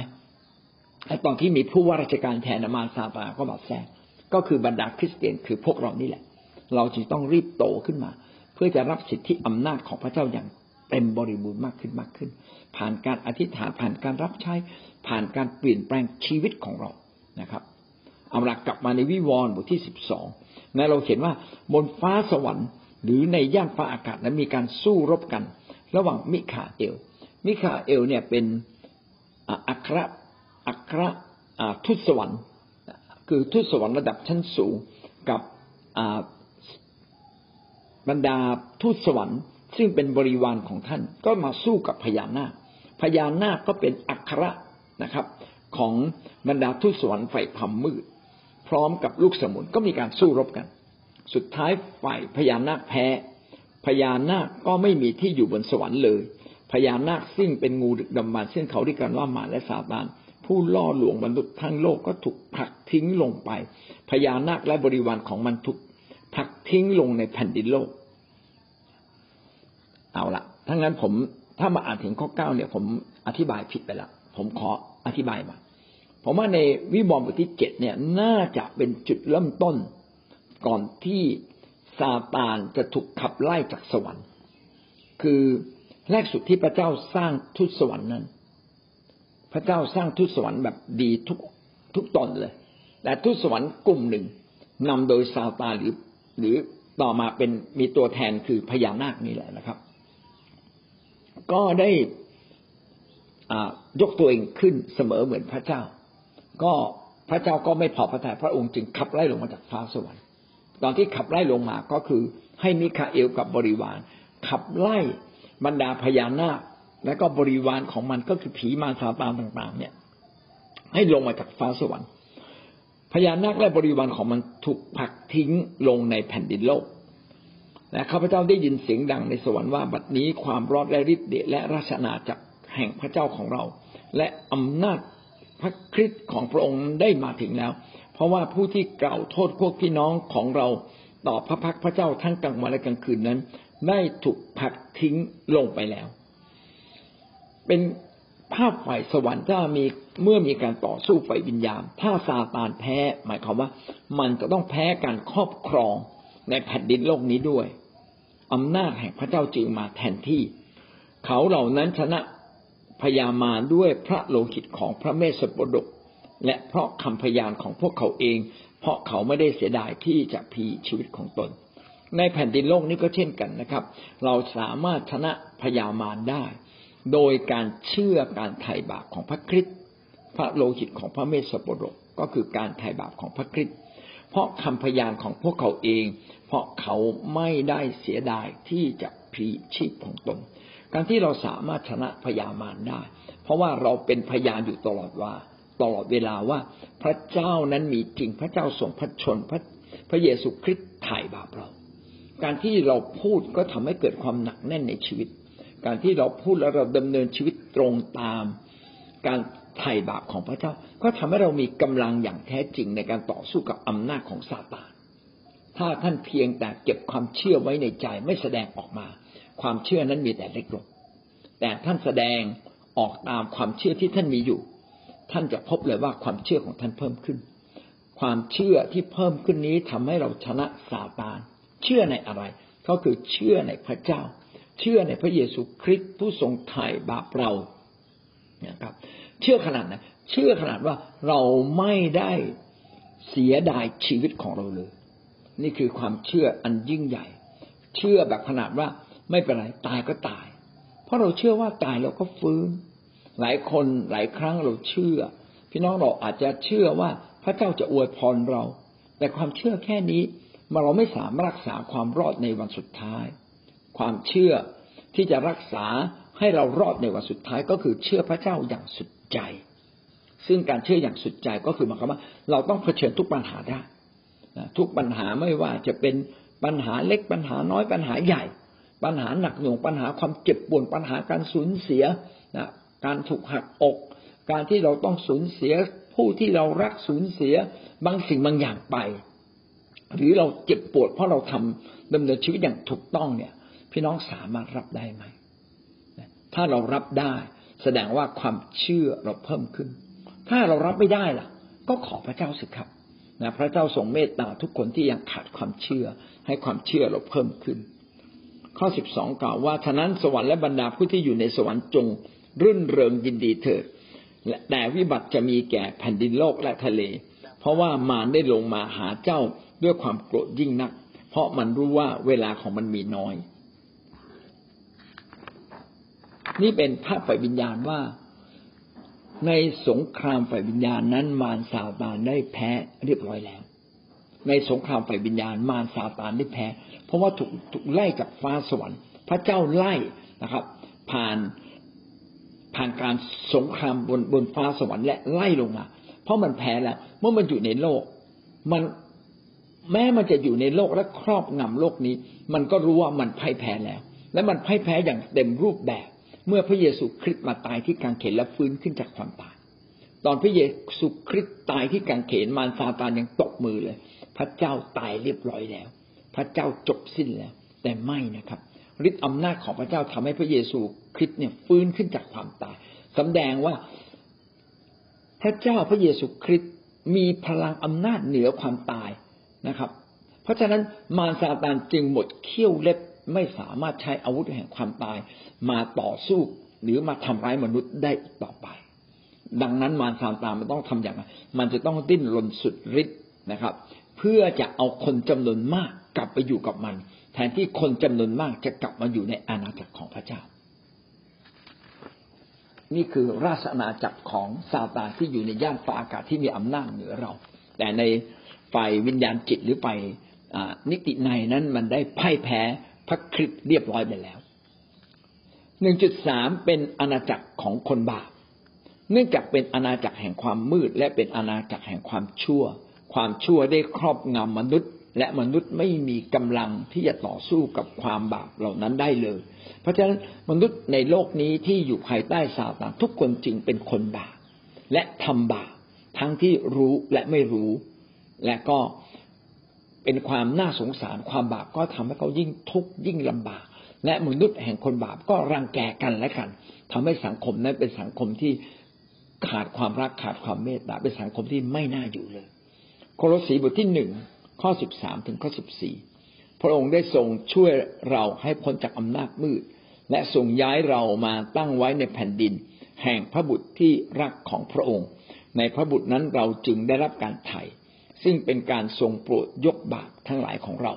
Speaker 1: ไอ้ตอนที่มีผู้ว่าราชการแทนมาซาตาก็มาแทรกก็คือบรรดาคริสเตียนคือพวกเรานี่แหละ เราจึงต้องรีบโตขึ้นมา เพื่อจะรับสิทธิอำนาจของพระเจ้าอย่างเต็มบริบูรณ์มากขึ้นมากขึ้น ผ่านการอธิษฐานผ่านการรับใช้ผ่านการเปลี่ยนแปลงชีวิตของเรานะครับ เอาหลักกลับมาในวิวรณ์บทที่สิบสองนะเราเห็นว่าบนฟ้าสวรรค์ หรือในย่านฟ้าอากาศนั้นมีการสู้รบกัน ระหว่างมิคาเอล มิคาเอลเนี่ยเป็นอัครอัครทูตสวรรค์ คือทูตสวรรค์ระดับชั้นสูงกับบรรดาทูตสวรรค์ ซึ่งเป็นบริวารของท่านก็มาสู้กับพญานาคพญานาคก็เป็นอัคระนะครับ ของบรรดาทูตสวรรค์ฝ่ายพมมืด ร้อมกับลูกสมุนก็มีการสู้รบกัน สุดท้ายฝ่ายพญานาคแพ้พญานาคก็ไม่มีที่อยู่บนสวรรค์เลยพญานาคซึ่งเป็นงูดึกดำบรรซึ่งเขาเรียกกันว่ามาและซาตาน ผู้ล่อลวงมนุษย์ทั้งโลกก็ถูกผลักทิ้งลงไปพญานาคและบริวารของมันถูกผลักทิ้งลงในแผ่นดินโลก เอาละทั้งนั้นผมถ้ามาอ่านถึงข้อเก้าเนี่ย ผมอธิบายผิดไปละผมขออธิบายมา ผมว่าในวิบอมบทที่เจ็ดเนี่ยน่าจะเป็นจุดเริ่มต้น ก่อนที่ซาตานจะถูกขับไล่จากสวรรค์ คือแรกสุดที่พระเจ้าสร้างทุตสวรรค์นั้น พระเจ้าสร้างทุตสวรรค์แบบดีทุกทุกตนเลย แต่ทุตสวรรค์กลุ่มหนึ่งนำโดยซาตานหรือ หรือต่อมาเป็นมีตัวแทนคือพญานาคนี่แหละนะครับ ก็ได้ยกตัวเองขึ้นเสมอเหมือนพระเจ้า ก็พระเจ้าก็ไม่พอพระทัยพระองค์จึงขับไล่ลงมาจากฟ้าสวรรค์ตอนที่ขับไล่ลงมาก็คือให้มิคาเอลกับบริวาร ขับไล่บรรดาพญานาคและก็บริวารของมันก็คือผีมารซาตานต่างๆ เนี่ย ให้ลงมาจากฟ้าสวรรค์พญานาคและบริวารของมันถูกผลักทิ้งลงในแผ่นดินโลกและข้าพเจ้าได้ยินเสียงดังในสวรรค์ว่าบัดนี้ความรอดและฤทธิ์เดชและราชนาจักรแห่งพระเจ้าของเรา และอำนาจ พระคริสต์ของพระองค์ได้มาถึงแล้ว เพราะว่าผู้ที่กล่าวโทษพวกพี่น้องของเราต่อพระพักพระเจ้าทั้งกลางวันและกลางคืนนั้น ได้ถูกผลักทิ้งลงไปแล้ว เป็นภาพฝ่ายสวรรค์ถ้ามีเมื่อมีการต่อสู้ไฟวิญญาณ ถ้าซาตานแพ้ หมายความว่า มันจะต้องแพ้การครอบครองในแผ่นดินโลกนี้ด้วยอำนาจแห่งพระเจ้าจึงมาแทนที่ เขาเหล่านั้นชนะ พยามารด้วยพระโลหิตของพระเมสสปดก และเพราะคำพยานของพวกเขาเอง เพราะเขาไม่ได้เสียดายที่จะพีชีวิตของตน ในแผ่นดินโลกนี้ก็เช่นกันนะครับ เราสามารถชนะพยามารได้ โดยการเชื่อการไถ่บาปของพระคริสต์พระโลหิตของพระเมสสปดกก็คือการไถ่บาปของพระคริสต์เพราะคำพยานของพวกเขาเอง เพราะเขาไม่ได้เสียดายที่จะพีชีพของตน การที่เราสามารถชนะพยามารได้ เพราะว่าเราเป็นพยานอยู่ตลอดว่า ตลอดเวลาว่าพระเจ้านั้นมีจริงพระเจ้าทรงพระชนพระพระเยซูคริสต์ไถ่บาปเรา การที่เราพูดก็ทำให้เกิดความหนักแน่นในชีวิต การที่เราพูดแล้วเราดำเนินชีวิตตรงตาม การไถ่บาปของพระเจ้า ก็ทำให้เรามีกำลังอย่างแท้จริงในการต่อสู้กับอำนาจของซาตานถ้าท่านเพียงแต่เก็บความเชื่อไว้ในใจไม่แสดงออกมา ความเชื่อนั้นมีแต่เล็กลง แต่ท่านแสดงออกตามความเชื่อที่ท่านมีอยู่ ท่านจะพบเลยว่าความเชื่อของท่านเพิ่มขึ้น ความเชื่อที่เพิ่มขึ้นนี้ทำให้เราชนะซาตาน เชื่อในอะไร ก็คือเชื่อในพระเจ้า เชื่อในพระเยซูคริสต์ผู้ทรงไถ่บาปเรานะครับ เชื่อขนาดไหนเชื่อขนาดว่าเราไม่ได้เสียดายชีวิตของเราเลย นี่คือความเชื่ออันยิ่งใหญ่ เชื่อแบบขนาดว่า ไม่เป็นไรตายก็ตาย เพราะเราเชื่อว่าตายเราก็ฟื้น หลายคนหลายครั้งเราเชื่อ พี่น้องเราอาจจะเชื่อว่าพระเจ้าจะอวยพรเรา แต่ความเชื่อแค่นี้มาเราไม่สามารถรักษาความรอดในวันสุดท้าย ความเชื่อที่จะรักษาให้เรารอดในวันสุดท้ายก็คือเชื่อพระเจ้าอย่างสุดใจ ซึ่งการเชื่ออย่างสุดใจก็คือหมายความว่า เราต้องเผชิญทุกปัญหาได้ทุกปัญหาไม่ว่าจะเป็นปัญหาเล็กปัญหาน้อยปัญหาใหญ่ ปัญหาหนักหน่วงปัญหาความเจ็บปวดปัญหาการสูญเสียนะการถูกหักอก การที่เราต้องสูญเสียผู้ที่เรารักสูญเสียบางสิ่งบางอย่างไป หรือเราเจ็บปวดเพราะเราทำดำเนินชีวิตอย่างถูกต้องเนี่ย พี่น้องสามารถรับได้ไหม ถ้าเรารับได้ แสดงว่าความเชื่อเราเพิ่มขึ้น ถ้าเรารับไม่ได้ล่ะ ก็ขอพระเจ้าสิครับนะพระเจ้าทรงเมตตาทุกคนที่ยังขาดความเชื่อ ให้ความเชื่อเราเพิ่มขึ้น ข้อสิบสองกล่าวว่าฉะนั้นสวรรค์และบรรดาผู้ที่อยู่ในสวรรค์จงรื่นเริงยินดีเถิดแต่วิบัติจะมีแก่แผ่นดินโลกและทะเล เพราะว่ามารได้ลงมาหาเจ้าด้วยความโกรธยิ่งนัก เพราะมันรู้ว่าเวลาของมันมีน้อย นี่เป็นภาพฝ่ายวิญญาณว่า ในสงครามฝ่ายวิญญาณนั้นมารซาตานได้แพ้เรียบร้อยแล้ว ในสงครามฝ่ายวิญญาณ มารซาตานได้แพ้ ราะว่าถูกถูกไล่จากฟ้าสวรรค์ พระเจ้าไล่นะครับ ผ่านผ่านการสงครามบนบนฟ้าสวรรค์และไล่ลงมา เพราะมันแพ้แล้ว เมื่อมันอยู่ในโลก มันแม้มันจะอยู่ในโลกและครอบงำโลกนี้ มันก็รู้ว่ามันพ่ายแพ้แล้ว และมันพ่ายแพ้อย่างเต็มรูปแบบ เมื่อพระเยซูคริสต์มาตายที่กางเขนและฟื้นขึ้นจากความตาย ตอนพระเยซูคริสต์ตายที่กางเขนมารซาตานยังตกมือเลย พระเจ้าตายเรียบร้อยแล้ว พระเจ้าจบสิ้นแล้ว แต่ไม่นะครับฤทธิ์อำนาจของพระเจ้าทำให้พระเยซูคริสต์เนี่ยฟื้นขึ้นจากความตายสำแดงว่าพระเจ้าพระเยซูคริสต์มีพลังอำนาจเหนือความตายนะครับ เพราะฉะนั้นมารซาตานจึงหมดเขี้ยวเล็บไม่สามารถใช้อาวุธแห่งความตายมาต่อสู้หรือมาทำร้ายมนุษย์ได้อีกต่อไป ดังนั้นมารซาตานมันต้องทำอย่างไรมันจะต้องดิ้นรนสุดฤทธิ์นะครับ เพื่อจะเอาคนจำนวนมาก กลับไปอยู่กับมัน แทนที่คนจำนวนมากจะกลับมาอยู่ในอาณาจักรของพระเจ้า นี่คือราชอาณาจักรของซาตานที่อยู่ในย่านฟ้าอากาศที่มีอำนาจเหนือเรา แต่ในฝ่ายวิญญาณจิตหรือฝ่ายนิติในนั้นมันได้พ่ายแพ้พระคริสต์เรียบร้อยไปแล้วหนึ่งจุดสามเป็นอาณาจักรของคนบาป เนื่องจากเป็นอาณาจักรแห่งความมืด และเป็นอาณาจักรแห่งความชั่ว ความชั่วได้ครอบงำมนุษย์ และมนุษย์ไม่มีกำลังที่จะต่อสู้กับความบาปเหล่านั้นได้เลย เพราะฉะนั้นมนุษย์ในโลกนี้ที่อยู่ภายใต้ซาตานทุกคนจึงเป็นคนบาปและทำบาปทั้งที่รู้และไม่รู้ และก็เป็นความน่าสงสารความบาปก็ทำให้เขายิ่งทุกข์ยิ่งลำบาก และมนุษย์แห่งคนบาปก็รังแกกันและกันทำให้สังคมนั้นเป็นสังคมที่ขาดความรักขาดความเมตตาเป็นสังคมที่ไม่น่าอยู่เลย โครสีบทที่หนึ่ง ข้อสิบสามถึงข้อสิบสี่พระองค์ได้ทรงช่วยเราให้พ้นจากอำนาจมืด และทรงย้ายเรามาตั้งไว้ในแผ่นดิน แห่งพระบุตรที่รักของพระองค์ ในพระบุตรนั้นเราจึงได้รับการไถ่ซึ่งเป็นการทรงโปรดยกบาปทั้งหลายของเรา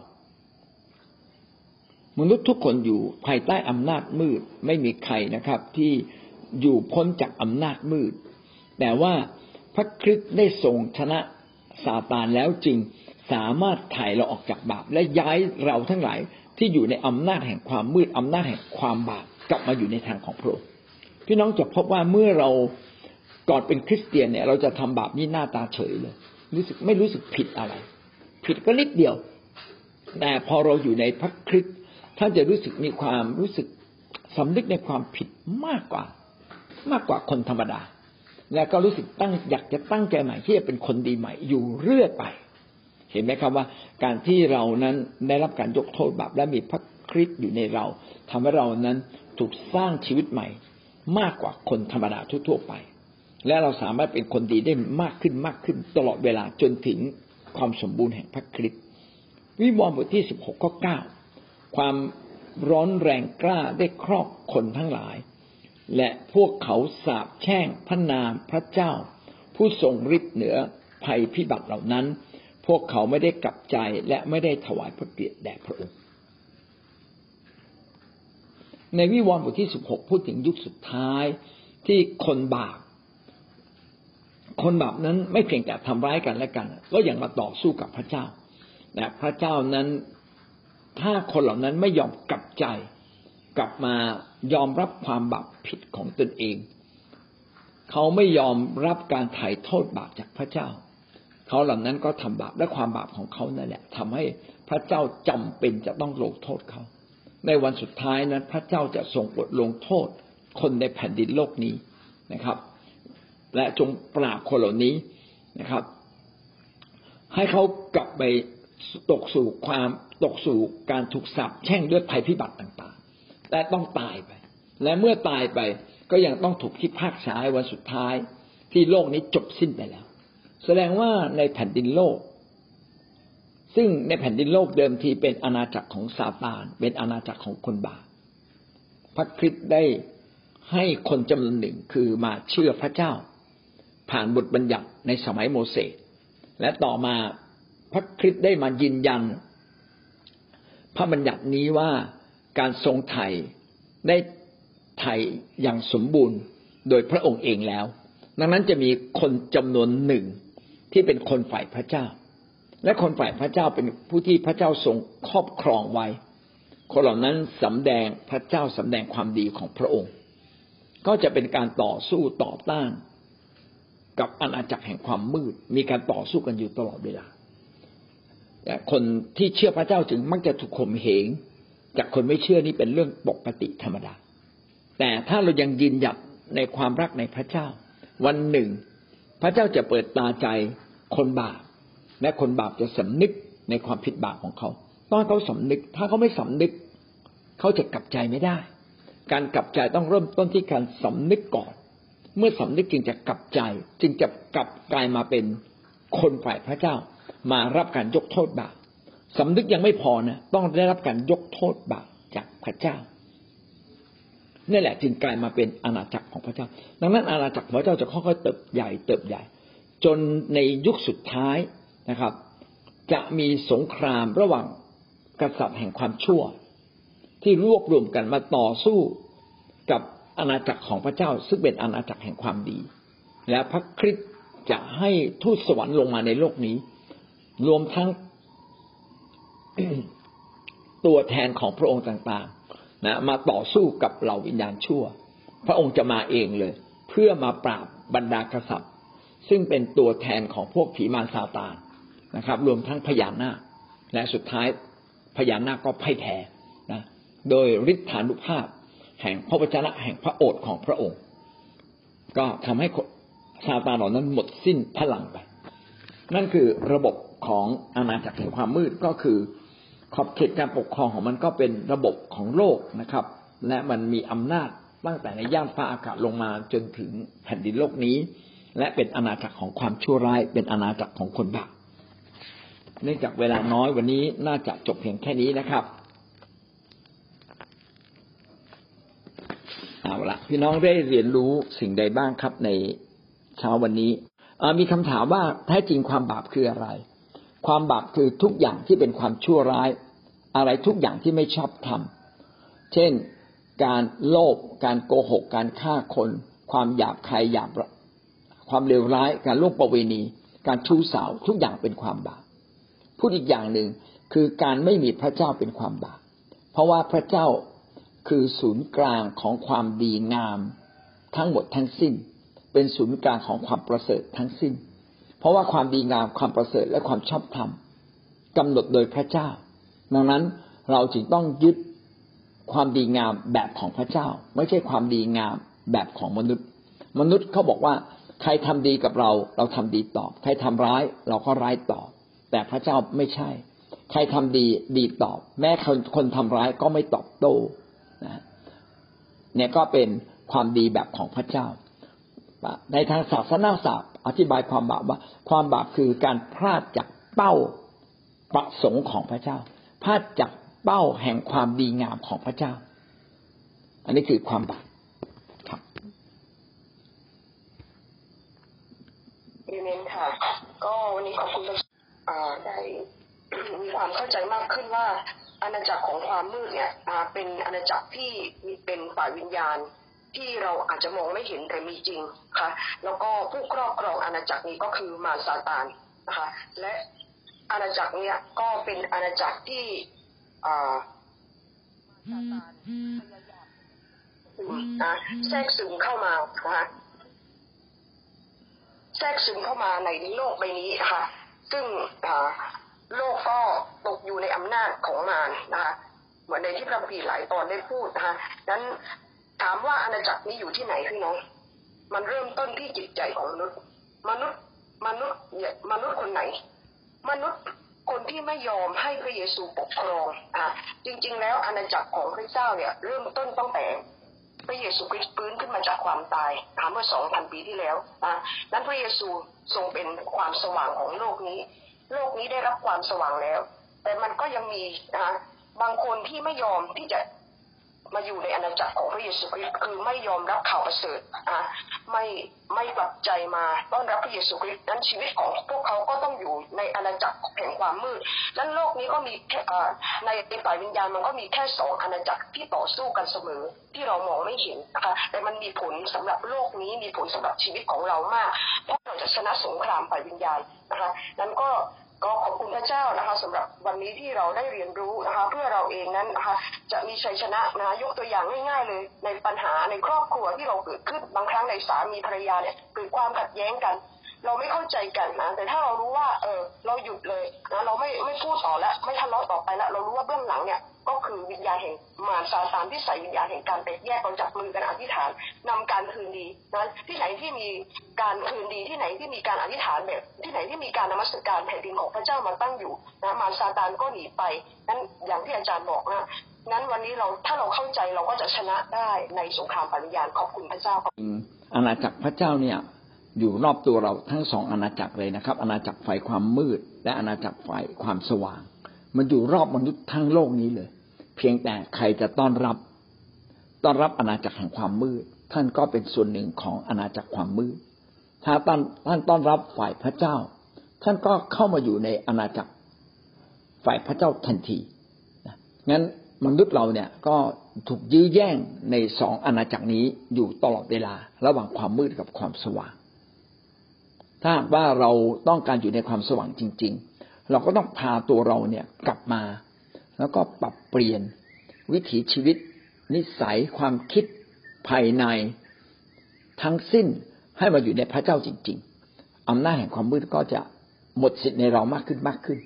Speaker 1: มนุษย์ทุกคนอยู่ภายใต้อำนาจมืดไม่มีใครนะครับ ที่อยู่พ้นจากอำนาจมืด แต่ว่าพระคริสต์ได้ทรงชนะซาตานแล้วจึง สามารถไถ่เราออกจากบาป และย้ายเราทั้งหลายที่อยู่ในอำนาจแห่งความมืดอำนาจแห่งความบาปกลับมาอยู่ในทางของพระองค์พี่น้องจะพบว่าเมื่อเราก่อนเป็นคริสเตียนเนี่ย เราจะทำบาปนี่หน้าตาเฉยเลย รู้สึกไม่รู้สึกผิดอะไร ผิดก็นิดเดียว แต่พอเราอยู่ในพระคริสต์ท่านจะรู้สึกมีความรู้สึกสำนึกในความผิดมากกว่า มากกว่าคนธรรมดา และก็รู้สึกตั้งอยากจะตั้งใจใหม่ที่จะเป็นคนดีใหม่อยู่เรื่อยไป เห็นไหมครับว่าการที่เรานั้นได้รับการยกโทษบาปและมีพระคริสต์อยู่ในเราทำให้เรานั้นถูกสร้างชีวิตใหม่ มากกว่าคนธรรมดาทั่วไป และเราสามารถเป็นคนดีได้มากขึ้นมากขึ้น ตลอดเวลาจนถึงความสมบูรณ์แห่งพระคริสต์วิวรณ์บทที่สิบหกข้อเก้าความร้อนแรงกล้าได้ครอบคนทั้งหลาย และพวกเขาสาบแช่งพระนามพระเจ้า ผู้ทรงฤทธิ์เหนือภัยพิบัติเหล่านั้น พวกเขาไม่ได้กลับใจและไม่ได้ถวายพระเกียรติแด่พระองค์ ในวิวรณ์บทที่สิบหกพูดถึงยุคสุดท้ายที่คนบาป คนบาปนั้นไม่เพียงแต่ทำร้ายกันและกัน ก็ยังมาต่อสู้กับพระเจ้านะพระเจ้านั้นถ้าคนเหล่านั้นไม่ยอมกลับใจ กลับมายอมรับความบาปผิดของตนเอง เขาไม่ยอมรับการไถ่โทษบาปจากพระเจ้า เขาเหล่านั้นก็ทำบาปและความบาปของเขานั่นแหละทำให้พระเจ้าจำเป็นจะต้องลงโทษเขา ในวันสุดท้ายนั้น พระเจ้าจะทรงบทลงโทษ คนในแผ่นดินโลกนี้นะครับ และจงปราบคนเหล่านี้นะครับ ให้เขากลับไปตกสู่ความตกสู่การถูกสับแช่งด้วยภัยพิบัติต่างๆ และต้องตายไป และเมื่อตายไปก็ยังต้องถูกพิพากษาวันสุดท้ายที่โลกนี้จบสิ้นไปแล้ว แสดงว่าในแผ่นดินโลก ซึ่งในแผ่นดินโลกเดิมทีเป็นอาณาจักรของซาตาน เป็นอาณาจักรของคนบาปพระคริสต์ได้ให้คนจำนวนหนึ่งคือมาเชื่อพระเจ้า ผ่านบทบัญญัติในสมัยโมเสสและต่อมาพระคริสต์ได้มายืนยัน พระบัญญัตินี้ว่าการทรงไถ่ได้ไถ่อย่างสมบูรณ์โดยพระองค์เองแล้ว ดังนั้นจะมีคนจำนวนหนึ่ง ที่เป็นคนฝ่ายพระเจ้า และคนฝ่ายพระเจ้าเป็นผู้ที่พระเจ้าทรงครอบครองไว้ คนเหล่านั้นสำแดงพระเจ้าสำแดงความดีของพระองค์ ก็จะเป็นการต่อสู้ต่อต้านกับอาณาจักรแห่งความมืด มีการต่อสู้กันอยู่ตลอดเวลาคนที่เชื่อพระเจ้าจึงมักจะถูกข่มเหง จากคนไม่เชื่อนี่เป็นเรื่องปกติธรรมดา แต่ถ้าเรายังยืนหยัดในความรักในพระเจ้า วันหนึ่ง พระเจ้าจะเปิดตาใจ คนบาปและคนบาปจะสำนึกในความผิดบาปของเขา ต้องเขาสำนึก ถ้าเขาไม่สำนึก เขาจะกลับใจไม่ได้ การกลับใจต้องเริ่มต้นที่การสำนึกก่อน เมื่อสำนึกจึงจะกลับใจ จึงจะกลับกลายมาเป็นคนฝ่ายพระเจ้า มารับการยกโทษบาปสำนึกยังไม่พอนะต้องได้รับการยกโทษบาปจากพระเจ้านี่แหละจึงกลายมาเป็นอาณาจักรของพระเจ้า ดังนั้นอาณาจักรของพระเจ้าจะค่อยๆเติบใหญ่เติบใหญ่ จนในยุคสุดท้ายนะครับ จะมีสงครามระหว่างกษัตริย์แห่งความชั่ว ที่รวบรวมกันมาต่อสู้กับอาณาจักรของพระเจ้า ซึ่งเป็นอาณาจักรแห่งความดี และพระคริสต์จะให้ทูตสวรรค์ลงมาในโลกนี้ รวมทั้งตัวแทนของพระองค์ต่างๆนะมาต่อสู้กับเหล่าวิญญาณชั่ว พระองค์จะมาเองเลย เพื่อมาปราบบรรดากษัตริย์ ซึ่งเป็นตัวแทนของพวกผีมารซาตานนะครับ รวมทั้งพญานาคและสุดท้ายพญานาคก็พ่ายแพ้นะโดยฤทธานุภาพ แห่งพระวจนะแห่งพระโอษฐ์ของพระองค์ ก็ทำให้ซาตานเหล่านั้นหมดสิ้นพลังไป นั่นคือระบบของอาณาจักรแห่งความมืดก็คือ ขอบเขตการปกครองของมันก็เป็นระบบของโลกนะครับ และมันมีอำนาจตั้งแต่ในย่านฟ้าอากาศลงมาจนถึงแผ่นดินโลกนี้ และเป็นอาณาจักรของความชั่วร้าย เป็นอาณาจักรของคนบาปเนื่องจากเวลาน้อยวันนี้น่าจะจบเพียงแค่นี้นะครับเอาละพี่น้องได้เรียนรู้สิ่งใดบ้างครับในเช้าวันนี้มีคำถามว่าแท้จริงความบาปคืออะไร ความบาปคือทุกอย่างที่เป็นความชั่วร้าย อะไรทุกอย่างที่ไม่ชอบทำเช่น การโลภการโกหก การฆ่าคน ความหยาบคายหยาบ ความเลวร้ายการล่วงประเวณี การชู้สาวทุกอย่างเป็นความบาปพูดอีกอย่างหนึ่งคือการไม่มีพระเจ้าเป็นความบาปเพราะว่าพระเจ้าคือศูนย์กลางของความดีงาม ทั้งหมดทั้งสิ้น เป็นศูนย์กลางของความประเสริฐทั้งสิ้น เพราะว่าความดีงามความประเสริฐและความชอบธรรมกำหนดโดยพระเจ้า ดังนั้นเราจึงต้องยึดความดีงามแบบของพระเจ้า ไม่ใช่ความดีงามแบบของมนุษย์ มนุษย์เขาบอกว่า ใครทำดีกับเรา เราทำดีตอบ ใครทำร้ายเราก็ร้ายตอบ แต่พระเจ้าไม่ใช่ ใครทำดีดีตอบ แม้คนคนทำร้ายก็ไม่ตอบโต้นะเนี่ยก็เป็นความดีแบบของพระเจ้า ในทางศาสนาศาสตร์อธิบายความบาปว่า ความบาปคือการพลาดจากเป้าประสงค์ของพระเจ้า พลาดจากเป้าแห่งความดีงามของพระเจ้า อันนี้คือความบาปครับ
Speaker 2: เอเมนค่ะ ก็วันนี้ขอบคุณได้มีความเข้าใจมากขึ้นว่า อาณาจักรของความมืดเนี่ยเป็นอาณาจักรที่มีเป็นฝ่ายวิญญาณ ที่เราอาจจะมองไม่เห็นแต่มีจริงค่ะ แล้วก็ผู้ครอบครองอาณาจักรนี้ก็คือมารซาตานนะคะและอาณาจักรเนี่ยก็เป็นอาณาจักรที่อ่าซาตานพยายามนะแทรกซึมเข้ามานะคะ แทรกซึมเข้ามาในโลกใบนี้ค่ะซึ่งโลกก็ตกอยู่ในอำนาจของมารนะคะเหมือนในที่พระพีหลายตอนได้พูดนะคะนั้นถามว่าอาณาจักรนี้อยู่ที่ไหนพี่น้อง มันเริ่มต้นที่จิตใจของมนุษย์ มนุษย์มนุษย์มนุษย์คนไหน มนุษย์คนที่ไม่ยอมให้พระเยซูปกครองอะจริง ๆ แล้วอาณาจักรของพระเจ้าเนี่ย เริ่มต้นตั้งแต่ พระเยซูคริสต์ฟื้นขึ้นมาจากความตายถามเมื่อสองพันปีที่แล้วนะนั้นพระเยซูทรงเป็นความสว่างของโลกนี้ โลกนี้ได้รับความสว่างแล้ว แต่มันก็ยังมีนะบางคนที่ไม่ยอมที่จะ มาอยู่ในอาณาจักรของพระเยซูคริสต์คือไม่ยอมรับข่าวประเสริฐอะไม่ไม่กลับใจมาต้อนรับพระเยซูคริสต์นั้นชีวิตของพวกเขาก็ต้องอยู่ในอาณาจักรแห่งความมืดนั้นโลกนี้ก็มีแค่ในฝ่ายวิญญาณมันก็มีแค่สองอาณาจักรที่ต่อสู้กันเสมอ ที่เรามองไม่เห็นนะคะแต่มันมีผลสำหรับโลกนี้มีผลสำหรับชีวิตของเรามาก เพราะเราจะชนะสงครามฝ่ายวิญญาณนะคะนั้นก็ ก็ขอบคุณพระเจ้านะคะสำหรับวันนี้ที่เราได้เรียนรู้นะคะเพื่อเราเองนั้นนะคะจะมีชัยชนะนะยกตัวอย่างง่าย ๆ เลย ในปัญหาในครอบครัวที่เราเกิดขึ้นบางครั้งในสามีภรรยาเนี่ยเกิดความขัดแย้งกัน เราไม่เข้าใจกันนะแต่ถ้าเรารู้ว่าเออเราหยุดเลยนะเราไม่ไม่พูดต่อแล้วไม่ทะเลาะต่อไปแล้วเรารู้ว่าเบื้องหลังเนี่ย ก็คือวิญญาณแห่งมารซาตานที่ใส่วิญญาณแห่งการแตกแยกเรจับมือกันอธิษฐานนำการคืนดีนะที่ไหนที่มีการคืนดีที่ไหนที่มีการอธิษฐานแบบ ที่ไหนที่มีการนมัสการแผ่นดินของพระเจ้ามาตั้งอยู่นะมารซาตานก็หนีไปนั้นอย่างที่อาจารย์บอกนะนั้นวันนี้เราถ้าเราเข้าใจเราก็จะชนะได้ในสงครามปัญญาขอบคุณพระเจ้าครับ
Speaker 1: อาณาจักรพระเจ้าเนี่ยอยู่รอบตัวเราทั้งสองอาณาจักรเลยนะครับ อาณาจักรฝ่ายความมืด และอาณาจักรฝ่ายความสว่าง มันอยู่รอบมนุษย์ทั้งโลกนี้เลย เพียงแต่ใครจะต้อนรับ ต้อนรับอาณาจักรแห่งความมืด ท่านก็เป็นส่วนหนึ่งของอาณาจักรความมืด ถ้าท่านท่านต้อนรับฝ่ายพระเจ้า ท่านก็เข้ามาอยู่ในอาณาจักรฝ่ายพระเจ้าทันทีงั้นมนุษย์เราเนี่ยก็ถูกยื้อแย่งในสองอาณาจักรนี้อยู่ตลอดเวลา ระหว่างความมืดกับความสว่าง ถ้าว่าเราต้องการอยู่ในความสว่างจริง ๆ เราก็ต้องพาตัวเราเนี่ยกลับมา แล้วก็ปรับเปลี่ยนวิถีชีวิต นิสัยความคิดภายในทั้งสิ้นให้มาอยู่ในพระเจ้าจริง ๆอำนาจแห่งความมืดก็จะหมดสิทธิ์ในเรามากขึ้นมากขึ้น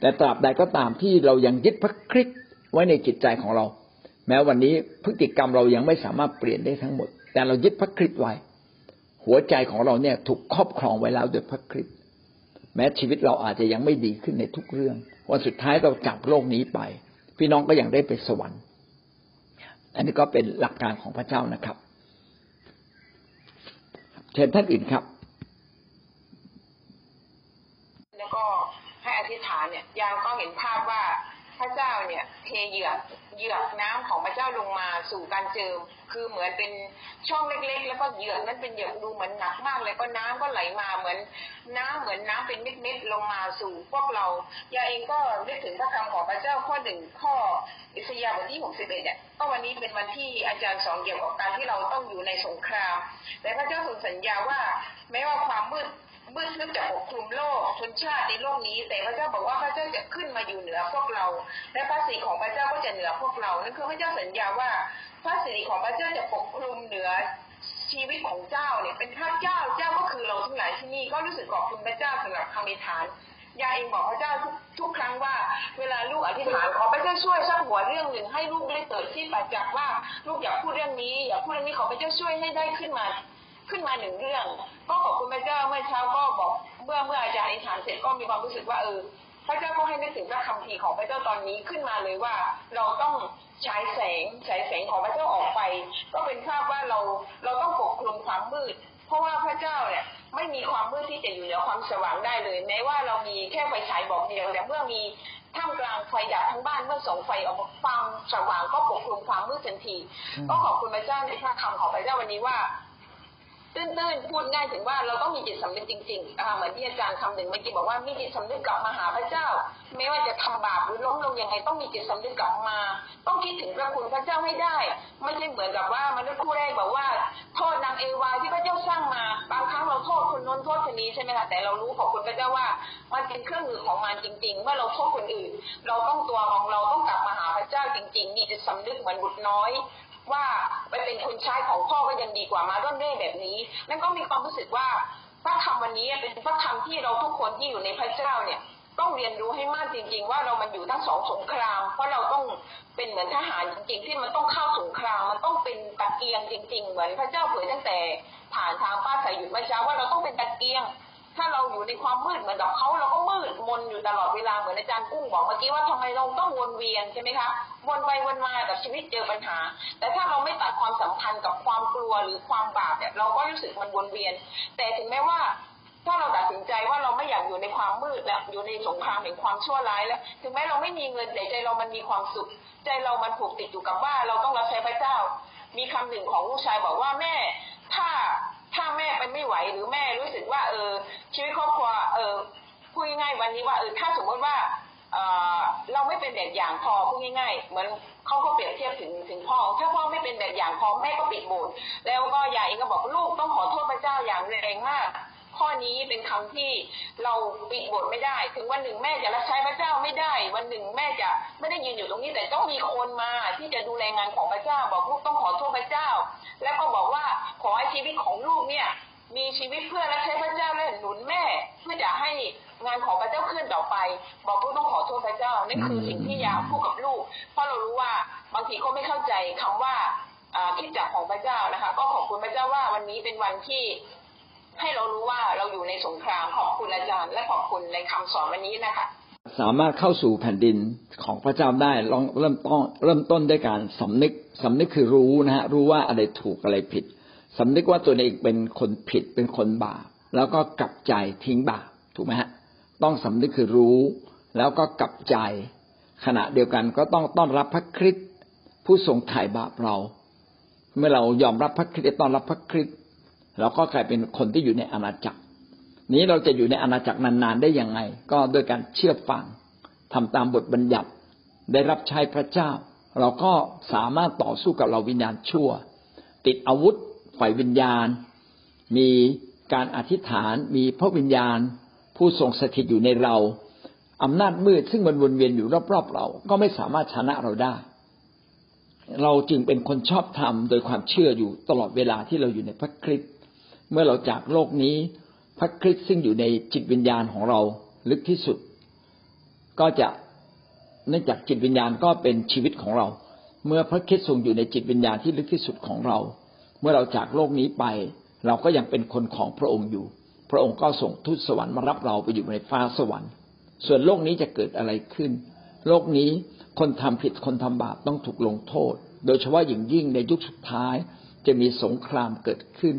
Speaker 1: แต่ตราบใดก็ตามที่เรายังยึดพระคริสต์ไว้ในจิตใจของเรา แม้วันนี้พฤติกรรมเรายังไม่สามารถเปลี่ยนได้ทั้งหมด แต่เรายึดพระคริสต์ไว้ หัวใจของเราเนี่ยถูกครอบครองไว้แล้วโดยพระคริสต์แม้ชีวิตเราอาจจะยังไม่ดีขึ้นในทุกเรื่อง วันสุดท้ายเราจากโลกนี้ไป พี่น้องก็ยังได้ไปสวรรค์ อันนี้ก็เป็นหลักการของพระเจ้านะครับ เชิญท่านอื่นครับ
Speaker 3: แล้วก็ให้อธิษฐานเนี่ยยามก็เห็นภาพว่า พระเจ้าเนี่ยเทเหยือกเหยือกน้ำของพระเจ้าลงมาสู่การเจิม คือเหมือนเป็นช่องเล็กๆ แล้วก็เหยือกนั้นเป็นเหยือกดูเหมือนหนักมากเลยก็น้ำก็ไหลมาเหมือนน้ำเหมือนน้ำเป็นเม็ดๆลงมาสู่พวกเรายาเองก็นึกถึงพระคำของพระเจ้าข้อหนึ่งข้ออิสยาห์บทที่หกสิบเอ็ดเนี่ยก็วันนี้เป็นวันที่อาจารย์สอนเกี่ยวกับการที่เราต้องอยู่ในสงครามแต่พระเจ้าทรงสัญญาว่าแม้ว่าความมืด มืดนึกจะปกคลุมโลกชนชาติในโลกนี้ แต่พระเจ้าบอกว่าพระเจ้าจะขึ้นมาอยู่เหนือพวกเรา และพระสิริของพระเจ้าก็จะเหนือพวกเรานั่นคือพระเจ้าสัญญาว่า พระสิริของพระเจ้าจะปกคลุมเหนือชีวิตของเจ้าเนี่ยเป็นพระเจ้าเจ้าก็คือเราทั้งหลายที่นี่ก็รู้สึกขอบคุณพระเจ้าสำหรับคำอธิษฐานยาเองบอกพระเจ้าทุกทุกครั้งว่า เวลาลูกอธิษฐานขอพระเจ้าช่วยสักหัวเรื่องหนึ่งให้ลูกได้เกิดที่ประจักษ์ว่าลูกอยากพูดเรื่องนี้อยากพูดเรื่องนี้ขอพระเจ้าช่วยให้ได้ขึ้นมา ขึ้นมาหนึ่งเรื่อง ก็ขอบคุณพระเจ้าเมื่อเช้าก็บอกเมื่อเมื่ออาจารย์อธิษฐานเสร็จก็มีความรู้สึกว่าเออพระเจ้าก็ให้นึกถึงพระคำพีของพระเจ้าตอนนี้ขึ้นมาเลยว่า เราต้องใช้แสงใช้แสงของพระเจ้าออกไป ก็เป็นภาพว่าเราเราต้องปกคลุมความมืด เพราะว่าพระเจ้าเนี่ยไม่มีความมืดที่จะอยู่เหนือความสว่างได้เลยแม้ว่าเรามีแค่ไฟฉายบอกเดียวแต่เมื่อมีท่ามกลางไฟดับทั้งบ้านเมื่อส่องไฟออกมาความสว่างก็ปกคลุมความมืดทันที ก็ขอบคุณพระเจ้าในพระคำของพระเจ้าวันนี้ว่า ตื้นๆพูดง่ายถึงว่าเราต้องมีจิตสำนึกจริงๆอ่าเหมือนที่อาจารย์คำหนึ่งเมื่อกี้บอกว่ามีจิตสำนึกกลับมาหาพระเจ้า ไม่ว่าจะทำบาปหรือล้มลงยังไงต้องมีจิตสำนึกกลับมา ต้องคิดถึงพระคุณพระเจ้าให้ได้ ไม่ใช่เหมือนกับว่ามนุษย์คู่แรกบอกว่า โทษนางเอวาที่พระเจ้าสร้างมาบางครั้งเราโทษคนน้นโทษคนนี้ใช่ไหมคะแต่เรารู้ขอบคุณพระเจ้าว่า มันเป็นเครื่องมือของมันจริงๆเมื่อเราโทษคนอื่น เราต้องตัวของเราต้องกลับมาหาพระเจ้าจริงๆมีจิตสำนึกเหมือนบุตรน้อย ว่าไปเป็นคนใช้ของพ่อก็ยังดีกว่ามาร่อนเร่แบบนี้นั่นก็มีความรู้สึกว่าพระคำวันนี้เป็นพระคำที่เราทุกคนที่อยู่ในพระเจ้าเนี่ยต้องเรียนรู้ให้มากจริง ๆ ว่าเรามันอยู่ทั้งสองสงคราม เพราะเราต้องเป็นเหมือนทหารจริง ๆ ที่มันต้องเข้าสงครามมันต้องเป็นตะเกียงจริง ๆ เหมือนพระเจ้าเผยตั้งแต่ผ่านทางป้าสายหยุดเมื่อเช้าว่าเราต้องเป็นตะเกียง ถ้าเราอยู่ในความมืดเหมือนกับเขาเราก็มืดมนอยู่ตลอดเวลาเหมือนอาจารย์กุ้งบอกเมื่อกี้ว่าทำไมเราต้องวนเวียนใช่ไหมคะวนไปวนมากับชีวิตเจอปัญหา แต่ถ้าเราไม่ตัดความสัมพันธ์กับความกลัวหรือความบาปเนี่ยเราก็รู้สึกมันวนเวียน แต่ถึงแม้ว่าถ้าเราตัดสินใจว่าเราไม่อยากอยู่ในความมืดแล้วอยู่ในสงครามแห่งความชั่วร้ายแล้ว ถึงแม้เราไม่มีเงินแต่ใจเรามันมีความสุข ใจเรามันผูกติดอยู่กับว่าเราต้องรับใช้พระเจ้า มีคำหนึ่งของลูกชายบอกว่าแม่ ถ้า ถ้าแม่ไปไม่ไหวหรือแม่รู้สึกว่า เออ ชีวิตครอบครัวเออพูดง่ายๆวันนี้ว่าเออถ้าสมมติว่าเออเราไม่เป็นแบบอย่างพอพูดง่ายๆ เหมือนเขาก็เปรียบเทียบถึงถึงพ่อ ถ้าพ่อไม่เป็นแบบอย่างพอแม่ก็ปิดโบสถ์แล้วก็ยายเองก็บอกลูกต้องขอโทษพระเจ้าอย่างแรงมาก ข้อนี้เป็นคำที่เราปิดบทไม่ได้ ถึงวันหนึ่งแม่จะรับใช้พระเจ้าไม่ได้ วันหนึ่งแม่จะไม่ได้ยืนอยู่ตรงนี้แต่ต้องมีคนมา ที่จะดูแลงานของพระเจ้า บอกลูกต้องขอโทษพระเจ้า แล้วก็บอกว่าขอให้ชีวิตของลูกเนี่ยมีชีวิตเพื่อรับใช้พระเจ้าและหนุนแม่เพื่อจะให้งานของพระเจ้าเคลื่อนต่อไป บอกลูกต้องขอโทษพระเจ้านั่นคือสิ่งที่อยากพูดกับลูก เพราะเรารู้ว่าบางทีเขาไม่เข้าใจคำว่าคิดจักของพระเจ้านะคะ ก็ขอบคุณพระเจ้าว่าวันนี้เป็นวันที่ ให้เรารู้ว่าเราอยู่ในสงครามขอบคุณอาจารย์ และขอบคุณในคำสอนวันนี้นะคะ
Speaker 1: สามารถเข้าสู่แผ่นดินของพระเจ้าได้ลองเริ่มต้นเริ่มต้นด้วยการสำนึกสำนึกคือรู้นะฮะรู้ว่าอะไรถูกอะไรผิดสำนึกว่าตัวเองเป็นคนผิดเป็นคนบาปแล้วก็กลับใจทิ้งบาปถูกไหมฮะต้องสำนึกคือรู้ แล้วก็กลับใจ ขณะเดียวกันก็ต้องต้อนรับพระคริสต์ผู้ทรงไถ่บาปเรา เมื่อเรายอมรับพระคริสต์ต้อนรับพระคริสต์ เราก็กลายเป็นคนที่อยู่ในอาณาจักร นี้เราจะอยู่ในอาณาจักรนานๆได้ยังไง ก็โดยการเชื่อฟังทำตามบทบัญญัติ ได้รับใช้พระเจ้า เราก็สามารถต่อสู้กับเราวิญญาณชั่ว ติดอาวุธฝ่ายวิญญาณ มีการอธิษฐานมีพระวิญญาณ ผู้ทรงสถิตอยู่ในเราอำนาจมืดซึ่งมันวนเวียนอยู่รอบๆเรา ก็ไม่สามารถชนะเราได้ เราจึงเป็นคนชอบธรรมโดยความเชื่ออยู่ตลอดเวลาที่เราอยู่ในพระคริสต์ เมื่อเราจากโลกนี้ พระคริสต์ซึ่งอยู่ในจิตวิญญาณของเราลึกที่สุด ก็จะเนื่องจากจิตวิญญาณก็เป็นชีวิตของเรา เมื่อพระคริสต์ทรงอยู่ในจิตวิญญาณที่ลึกที่สุดของเรา เมื่อเราจากโลกนี้ไป เราก็ยังเป็นคนของพระองค์อยู่ พระองค์ก็ส่งทูตสวรรค์มารับเราไปอยู่ในฟ้าสวรรค์ ส่วนโลกนี้จะเกิดอะไรขึ้น โลกนี้คนทำผิดคนทำบาปต้องถูกลงโทษ โดยเฉพาะอย่างยิ่งในยุคสุดท้ายจะมีสงครามเกิดขึ้น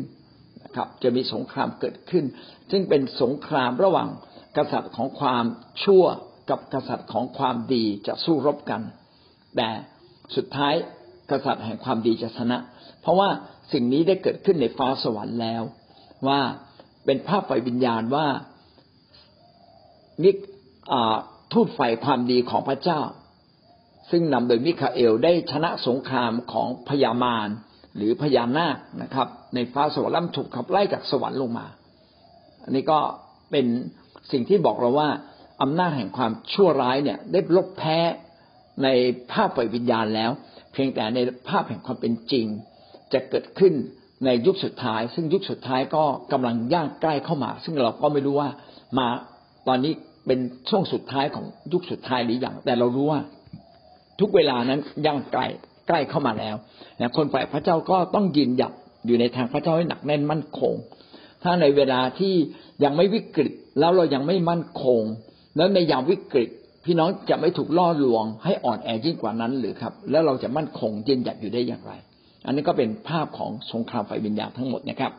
Speaker 1: ครับ จะมีสงครามเกิดขึ้น ซึ่งเป็นสงครามระหว่างกษัตริย์ของความชั่วกับกษัตริย์ของความดีจะสู้รบกัน แต่สุดท้ายกษัตริย์แห่งความดีจะชนะ เพราะว่าสิ่งนี้ได้เกิดขึ้นในฟ้าสวรรค์แล้ว ว่าเป็นภาพไฟวิญญาณว่ามิทูตไฟความดีของพระเจ้า ซึ่งนำโดยมิคาเอลได้ชนะสงครามของพญามาร หรือพญานาคนะครับ ในฟ้าสวรรค์ถูกขับไล่จากสวรรค์ลงมา อันนี้ก็เป็นสิ่งที่บอกเราว่าอำนาจแห่งความชั่วร้ายเนี่ยได้ลบแพ้ในภาพไฟวิญญาณแล้ว เพียงแต่ในภาพแห่งความเป็นจริง จะเกิดขึ้นในยุคสุดท้าย ซึ่งยุคสุดท้ายก็กำลังย่างใกล้เข้ามา ซึ่งเราก็ไม่รู้ว่ามาตอนนี้เป็นช่วงสุดท้ายของยุคสุดท้ายหรือยังแต่เรารู้ว่า ทุกเวลานั้นย่างใกล้ ใกล้เข้ามาแล้วนะคนฝ่ายพระเจ้าก็ต้องยืนหยัดอยู่ในทางพระเจ้าให้หนักแน่นมั่นคง ถ้าในเวลาที่ยังไม่วิกฤตแล้วเรายังไม่มั่นคง แล้วในยามวิกฤต พี่น้องจะไม่ถูกล่อลวง ให้อ่อนแอยิ่งกว่านั้นหรือครับ แล้วเราจะมั่นคงยืนหยัดอยู่ได้อย่างไร อันนี้ก็เป็นภาพของสงครามไฟวิญญาณทั้งหมดนะครับ